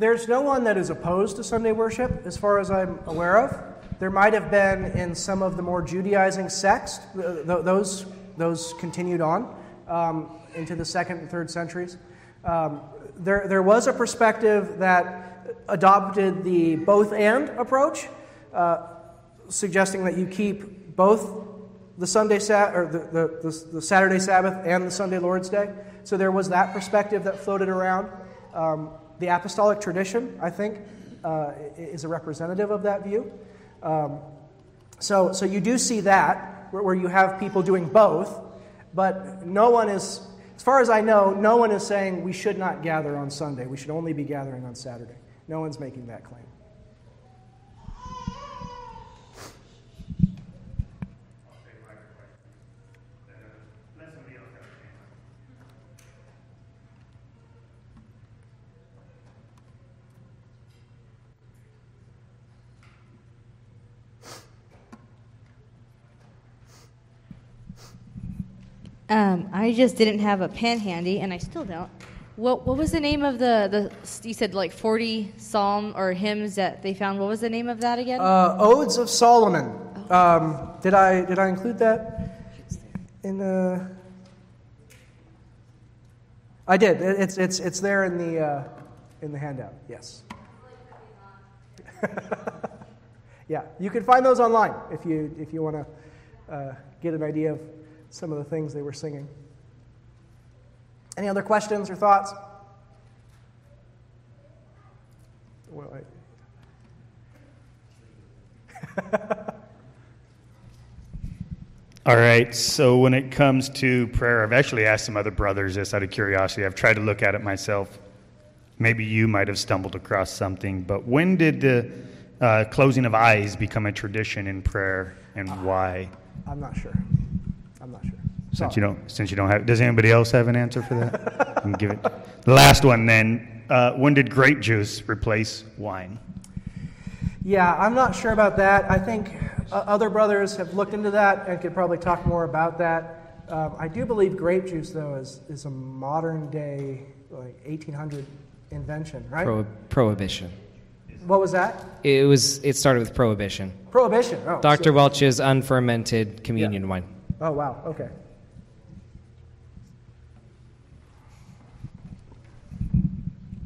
S1: There's no one that is opposed to Sunday worship, as far as I'm aware of. There might have been in some of the more Judaizing sects, those, those continued on um, into the second and third centuries. Um, there, there was a perspective that adopted the both and approach, uh, suggesting that you keep both the Sunday Sa- or the, the, the, the, Saturday Sabbath and the Sunday Lord's Day. So there was that perspective that floated around. Um, the apostolic tradition, I think, uh, is a representative of that view. Um, so, so you do see that where, where you have people doing both, but no one is, as far as I know, no one is saying we should not gather on Sunday. We should only be gathering on Saturday. No one's making that claim.
S3: Um, I just didn't have a pen handy, and I still don't. What What was the name of the the? You said like forty psalm or hymns that they found. What was the name of that again?
S1: Uh, Odes of Solomon. Um, did I did I include that in the? I did. It's it's it's there in the uh, in the handout. Yes. (laughs) yeah, you can find those online if you if you want to uh, get an idea of some of the things they were singing. Any other questions or thoughts? Well,
S2: I... (laughs) All right, so when it comes to prayer, I've actually asked some other brothers this out of curiosity. I've tried to look at it myself. Maybe you might have stumbled across something, but when did the uh, closing of eyes become a tradition in prayer and why?
S1: I'm not sure. I'm not sure.
S2: Since you don't, since you don't have, does anybody else have an answer for that? can give it. The last one then. Uh, when did grape juice replace wine?
S1: Yeah, I'm not sure about that. I think uh, other brothers have looked into that and could probably talk more about that. Um, I do believe grape juice, though, is, is a modern day, like 1800 invention, right? Pro-
S4: prohibition.
S1: What was that?
S4: It was. It started with prohibition.
S1: Prohibition. Oh,
S4: Dr. So. Welch's unfermented communion
S1: yeah.
S4: wine.
S1: Oh wow. Okay.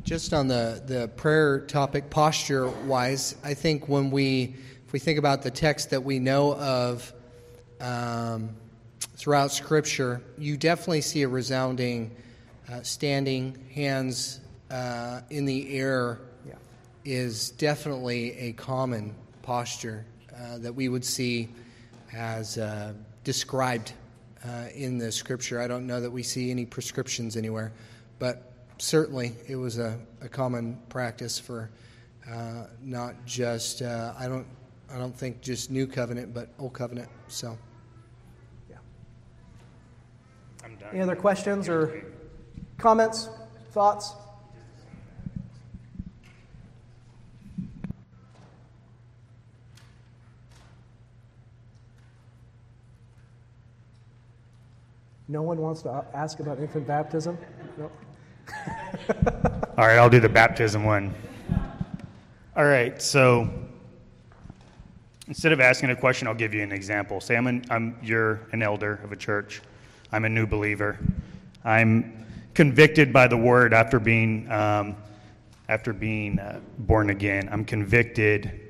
S5: Just on the, the prayer topic, posture wise, I think when we, if we think about the text that we know of um, throughout Scripture, you definitely see a resounding uh, standing, hands uh, in the air, yeah. is definitely a common posture uh, that we would see as uh, described uh, in the Scripture. I don't know that we see any prescriptions anywhere, but certainly it was a, a common practice for uh, not just uh, I don't I don't think just new covenant but old covenant. So
S1: yeah. Any other questions or comments, thoughts? No one wants to ask about infant baptism? No. (laughs)
S2: All right, I'll do the baptism one. All right, so instead of asking a question, I'll give you an example. Say I'm, an, I'm you're an elder of a church. I'm a new believer. I'm convicted by the word after being um, after being uh, born again. I'm convicted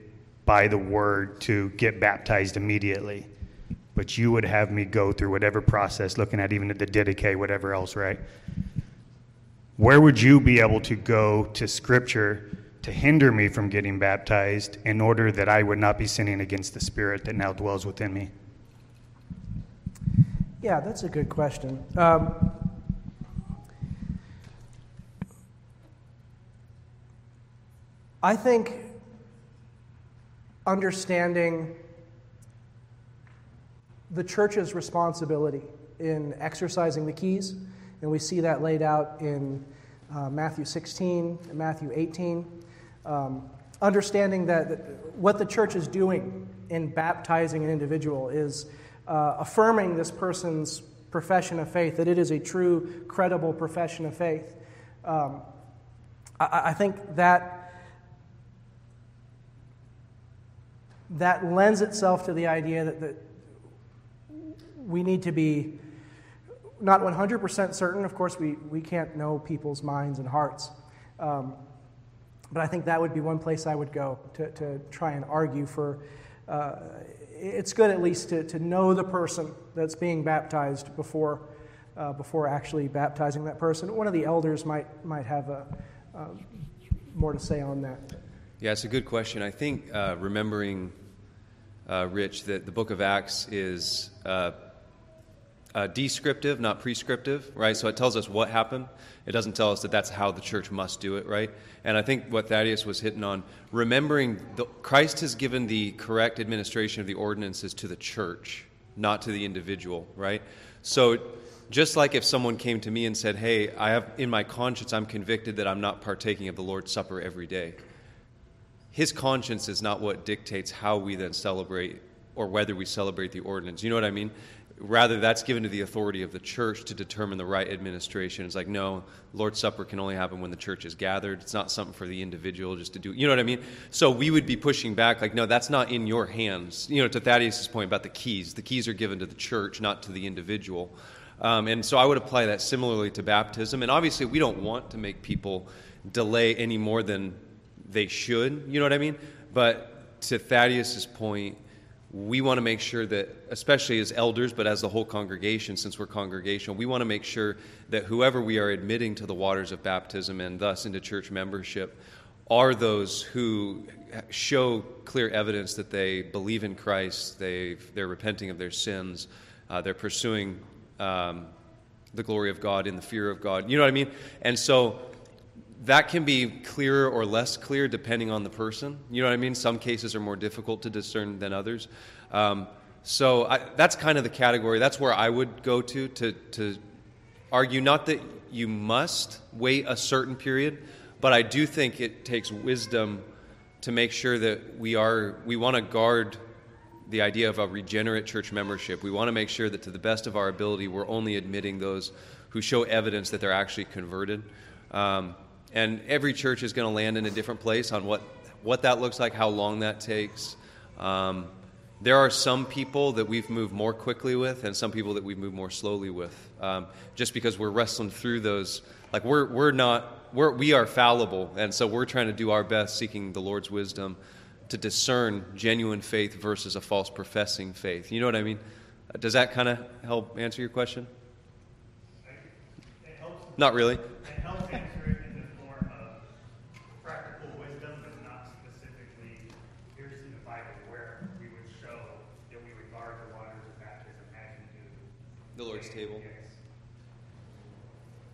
S2: by the word to get baptized immediately. But you would have me go through whatever process, looking at even at the didache, whatever else, right? Where would you be able to go to Scripture to hinder me from getting baptized in order that I would not be sinning against the Spirit that now dwells within me?
S1: Yeah, that's a good question. Um, I think understanding the church's responsibility in exercising the keys and we see that laid out in uh, Matthew 16 and Matthew 18. Um, understanding that, that, what the church is doing in baptizing an individual is uh, affirming this person's profession of faith, that it is a true, credible profession of faith. Um, I, I think that that lends itself to the idea that, that we need to be not 100% certain. Of course, we, we can't know people's minds and hearts. Um, but I think that would be one place I would go to, to try and argue for uh, it's good at least to, to know the person that's being baptized before, uh, before actually baptizing that person. One of the elders might, might have a, uh, more to say on that.
S6: Yeah, it's a good question. I think uh, remembering, uh, Rich, that the book of Acts is uh, descriptive, not prescriptive, right? So it tells us what happened. It doesn't tell us that that's how the church must do it, right? And I think what Thaddeus was hitting on, remembering the, Christ has given the correct administration of the ordinances to the church, not to the individual, right? So just like if someone came to me and said, "Hey, I have in my conscience, I'm convicted that I'm not partaking of the Lord's Supper every day." His conscience is not what dictates how we then celebrate or whether we celebrate the ordinance. You know what I mean? Rather that's given to the authority of the church to determine the right administration. It's like no lord's supper can only happen when the church is gathered. It's not something for the individual just to do you know what i mean? So we would be pushing back like no that's not in your hands. You know to thaddeus's point about the keys the keys are given to the church not to the individual. Um, and so i would apply that similarly to baptism. And obviously we don't want to make people delay any more than they should you know what i mean? But to thaddeus's point we want to make sure that, especially as elders, but as the whole congregation, since we're congregational, we want to make sure that whoever we are admitting to the waters of baptism and thus into church membership are those who show clear evidence that they believe in Christ, they they're repenting of their sins, uh, they're pursuing um, the glory of God in the fear of God. You know what I mean? And so that can be clearer or less clear depending on the person. You know what I mean? Some cases are more difficult to discern than others. Um, so I, that's kind of the category. That's where I would go to, to to argue not that you must wait a certain period, but I do think it takes wisdom to make sure that we are we want to guard the idea of a regenerate church membership. We want to make sure that to the best of our ability, we're only admitting those who show evidence that they're actually converted. Um, and every church is going to land in a different place on what, what that looks like, how long that takes. Um, there are some people that we've moved more quickly with, and some people that we've moved more slowly with, um, just because we're wrestling through those. Like we're we're not we're we are fallible, and so we're trying to do our best, seeking the Lord's wisdom to discern genuine faith versus a false professing faith. You know what I mean? Does that kind of help answer your question? Not really. Lord's table?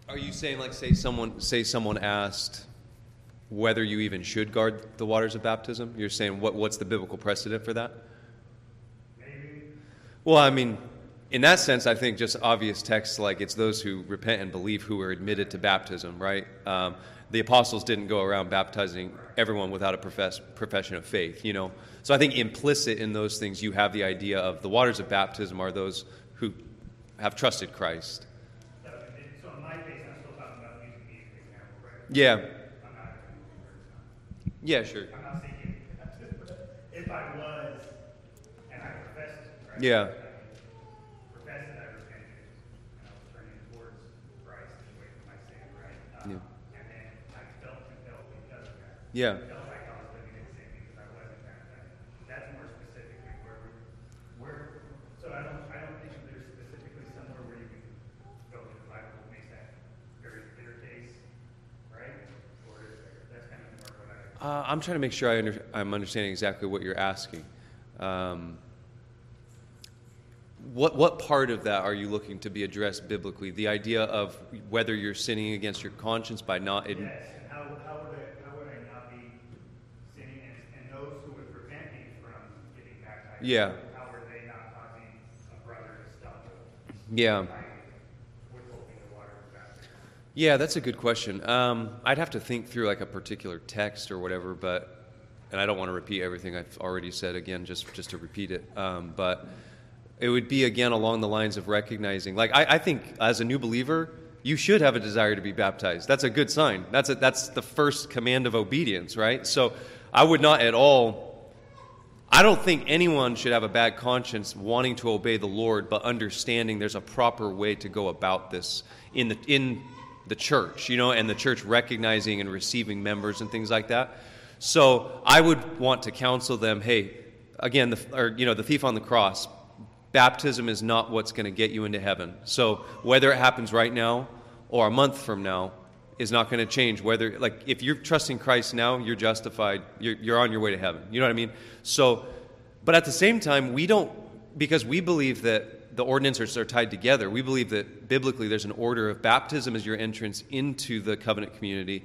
S6: Are you saying, like, say someone say someone asked whether you even should guard the waters of baptism? You're saying what what's the biblical precedent for that? Maybe. Well, I mean, in that sense, I think just obvious texts like it's those who repent and believe who are admitted to baptism, right? Um, the apostles didn't go around baptizing everyone without a profess, profession of faith, you know. So I think implicit in those things, you have the idea of the waters of baptism are those have trusted Christ. So in my case, I'm still talking about using me as an example, right? Yeah. Yeah, sure. I'm not saying if I was and I professed, right? Yeah. Professed that I repented and I was turning towards Christ away from my sin, right? Um, yeah. And then I felt compelled because of that. Yeah. Uh, I'm trying to make sure I under, I'm understanding exactly what you're asking. Um, what, what part of that are you looking to be addressed biblically? The idea of whether you're sinning against your conscience by not. Ad-
S7: yes, and how, how, would I, how would I not be sinning? And, and those who would prevent me from getting baptized,
S6: yeah.
S7: how are they not causing a brother to stumble?
S6: Yeah. Yeah, that's a good question. Um, I'd have to think through like a particular text or whatever, but and I don't want to repeat everything I've already said again, just just to repeat it. Um, but it would be again along the lines of recognizing, like I, I, think as a new believer, you should have a desire to be baptized. That's a good sign. That's a, that's the first command of obedience, right? So I would not at all. I don't think anyone should have a bad conscience wanting to obey the Lord, but understanding there's a proper way to go about this in the in the church, you know, and the church recognizing and receiving members and things like that. So I would want to counsel them hey, again, the, or you know, the thief on the cross. Baptism is not what's going to get you into heaven. So whether it happens right now or a month from now is not going to change. Whether like if you're trusting Christ now, you're justified. You're, you're on your way to heaven. You know what I mean? So, but at the same time, we don't because we believe that the ordinances are tied together. We believe that biblically there's an order of baptism as your entrance into the covenant community.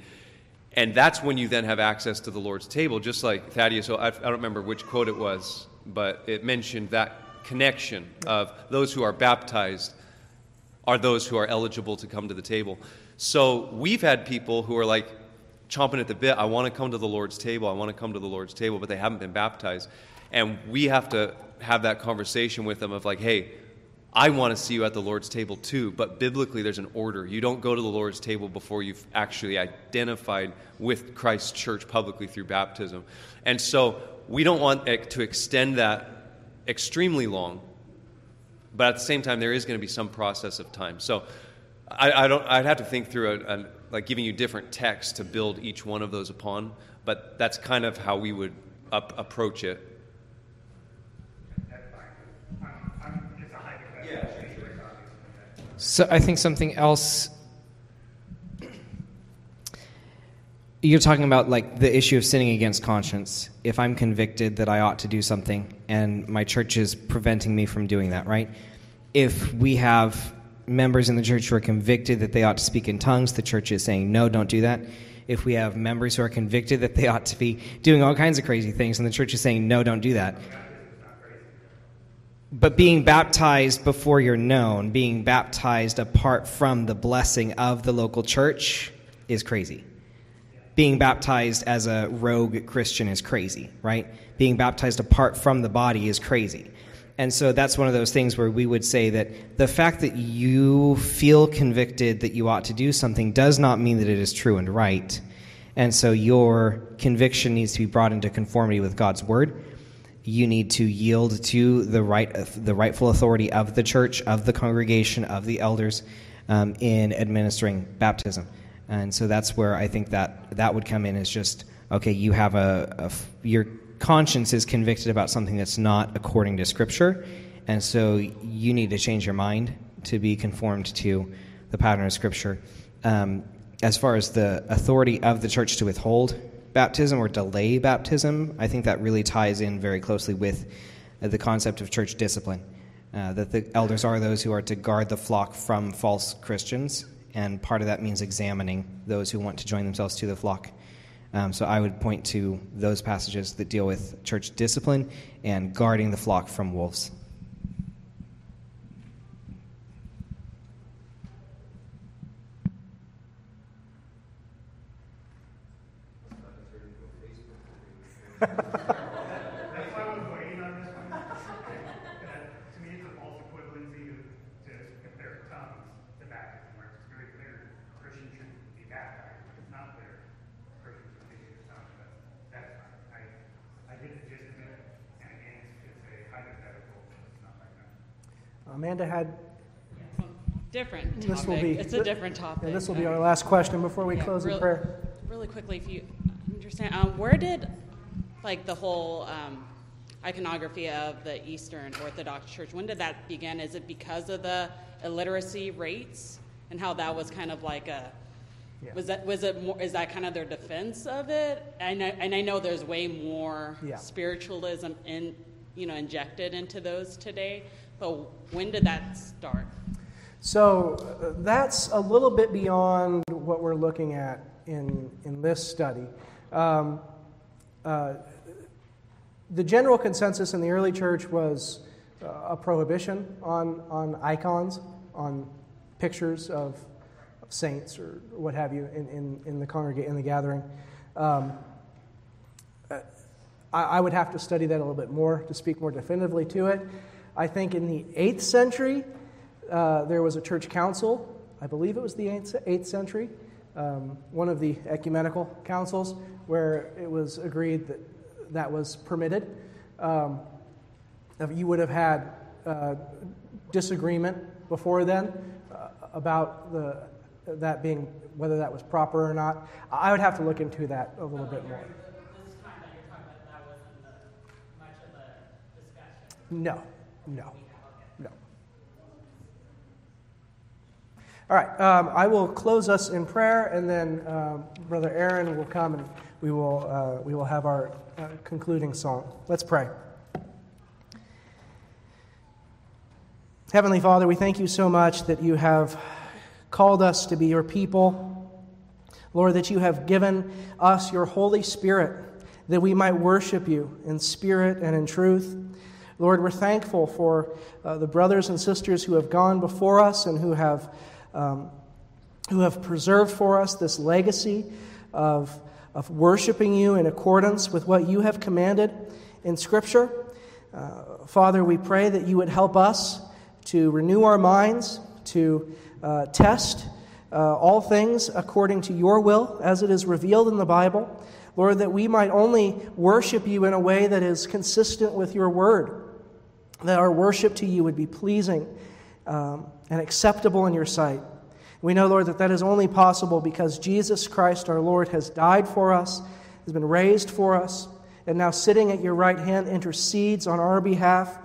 S6: And that's when you then have access to the Lord's table, just like Thaddeus, oh, I, I don't remember which quote it was, but it mentioned that connection of those who are baptized are those who are eligible to come to the table. So we've had people who are like chomping at the bit, I want to come to the Lord's table, I want to come to the Lord's table, but they haven't been baptized. And we have to have that conversation with them of like, hey, I want to see you at the Lord's table too, but biblically there's an order. You don't go to the Lord's table before you've actually identified with Christ's church publicly through baptism. And so we don't want to extend that extremely long, but at the same time, there is going to be some process of time. So I, I don't, I'd have to think through a, a, like giving you different texts to build each one of those upon, but that's kind of how we would up, approach it.
S4: So I think something else. You're talking about like the issue of sinning against conscience. If I'm convicted that I ought to do something and my church is preventing me from doing that, right? If we have members in the church who are convicted that they ought to speak in tongues, the church is saying, no, don't do that. If we have members who are convicted that they ought to be doing all kinds of crazy things, and the church is saying, no, don't do that. But being baptized before you're known, being baptized apart from the blessing of the local church is crazy. Being baptized as a rogue Christian is crazy, right? Being baptized apart from the body is crazy. And so that's one of those things where we would say that the fact that you feel convicted that you ought to do something does not mean that it is true and right. And so your conviction needs to be brought into conformity with God's word. You need to yield to the right, the rightful authority of the church, of the congregation, of the elders um, in administering baptism. And so that's where I think that that would come in as just okay. You have a, a your conscience is convicted about something that's not according to Scripture, and so you need to change your mind to be conformed to the pattern of Scripture. Um, as far as the authority of the church to withhold baptism or delay baptism, I think that really ties in very closely with uh, the concept of church discipline. Uh, that the elders are those who are to guard the flock from false Christians, and part of that means examining those who want to join themselves to the flock. Um, so I would point to those passages that deal with church discipline and guarding the flock from wolves.
S7: That's why I was waiting on this one. Uh, to me, it's a false equivalency to, to compare tongues to baptism, where it's very clear Christians should be baptized. If it's not clear, Christians should be in tongues. But that's fine. I, I get the gist of it, and again, it's, it's a hypothetical. It's not like that.
S1: Amanda had,
S8: Different topic.
S1: this will be.
S8: it's a different topic.
S1: And this will be our last question before we
S8: yeah,
S1: close in prayer.
S8: Really quickly, if you understand, um, where did like the whole um, iconography of the Eastern Orthodox Church? When did that begin? Is it because of the illiteracy rates and how that was kind of like a
S1: Yeah.
S8: was that was it more, is that kind of their defense of it? And I, and I know there's way more
S1: Yeah.
S8: spiritualism in you know injected into those today. But when did that start?
S1: So uh, that's a little bit beyond what we're looking at in, in this study. Um, uh, the general consensus in the early church was uh, a prohibition on, on icons, on pictures of, of saints or what have you in, in, in the congregate in the gathering. Um, uh, I, I would have to study that a little bit more to speak more definitively to it. I think in the 8th century, uh, there was a church council. I believe it was the 8th, 8th century, um, one of the ecumenical councils, where it was agreed that that was permitted. Um, you would have had uh, disagreement before then uh, about the, that being whether that was proper or not. I would have to look into that a little bit more. No, no, no. All right, um, I will close us in prayer, and then uh, Brother Aaron will come and we will, uh, we will have our uh, concluding song. Let's pray. Heavenly Father, we thank you so much that you have called us to be your people. Lord, that you have given us your Holy Spirit that we might worship you in spirit and in truth. Lord, we're thankful for uh, the brothers and sisters who have gone before us and who have, um, who have preserved for us this legacy of, of worshiping you in accordance with what you have commanded in Scripture. Uh, Father, we pray that you would help us to renew our minds, to uh, test uh, all things according to your will as it is revealed in the Bible. Lord, that we might only worship you in a way that is consistent with your word, that our worship to you would be pleasing um, and acceptable in your sight. We know, Lord, that that is only possible because Jesus Christ, our Lord, has died for us, has been raised for us, and now sitting at your right hand intercedes on our behalf,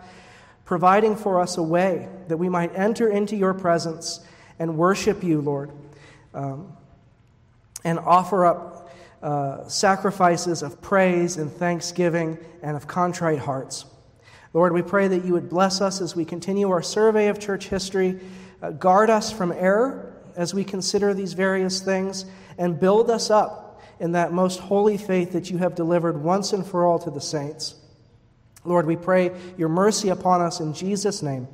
S1: providing for us a way that we might enter into your presence and worship you, Lord, um, and offer up uh, sacrifices of praise and thanksgiving and of contrite hearts. Lord, we pray that you would bless us as we continue our survey of church history, uh, guard us from error as we consider these various things, and build us up in that most holy faith that you have delivered once and for all to the saints. Lord, we pray your mercy upon us in Jesus' name.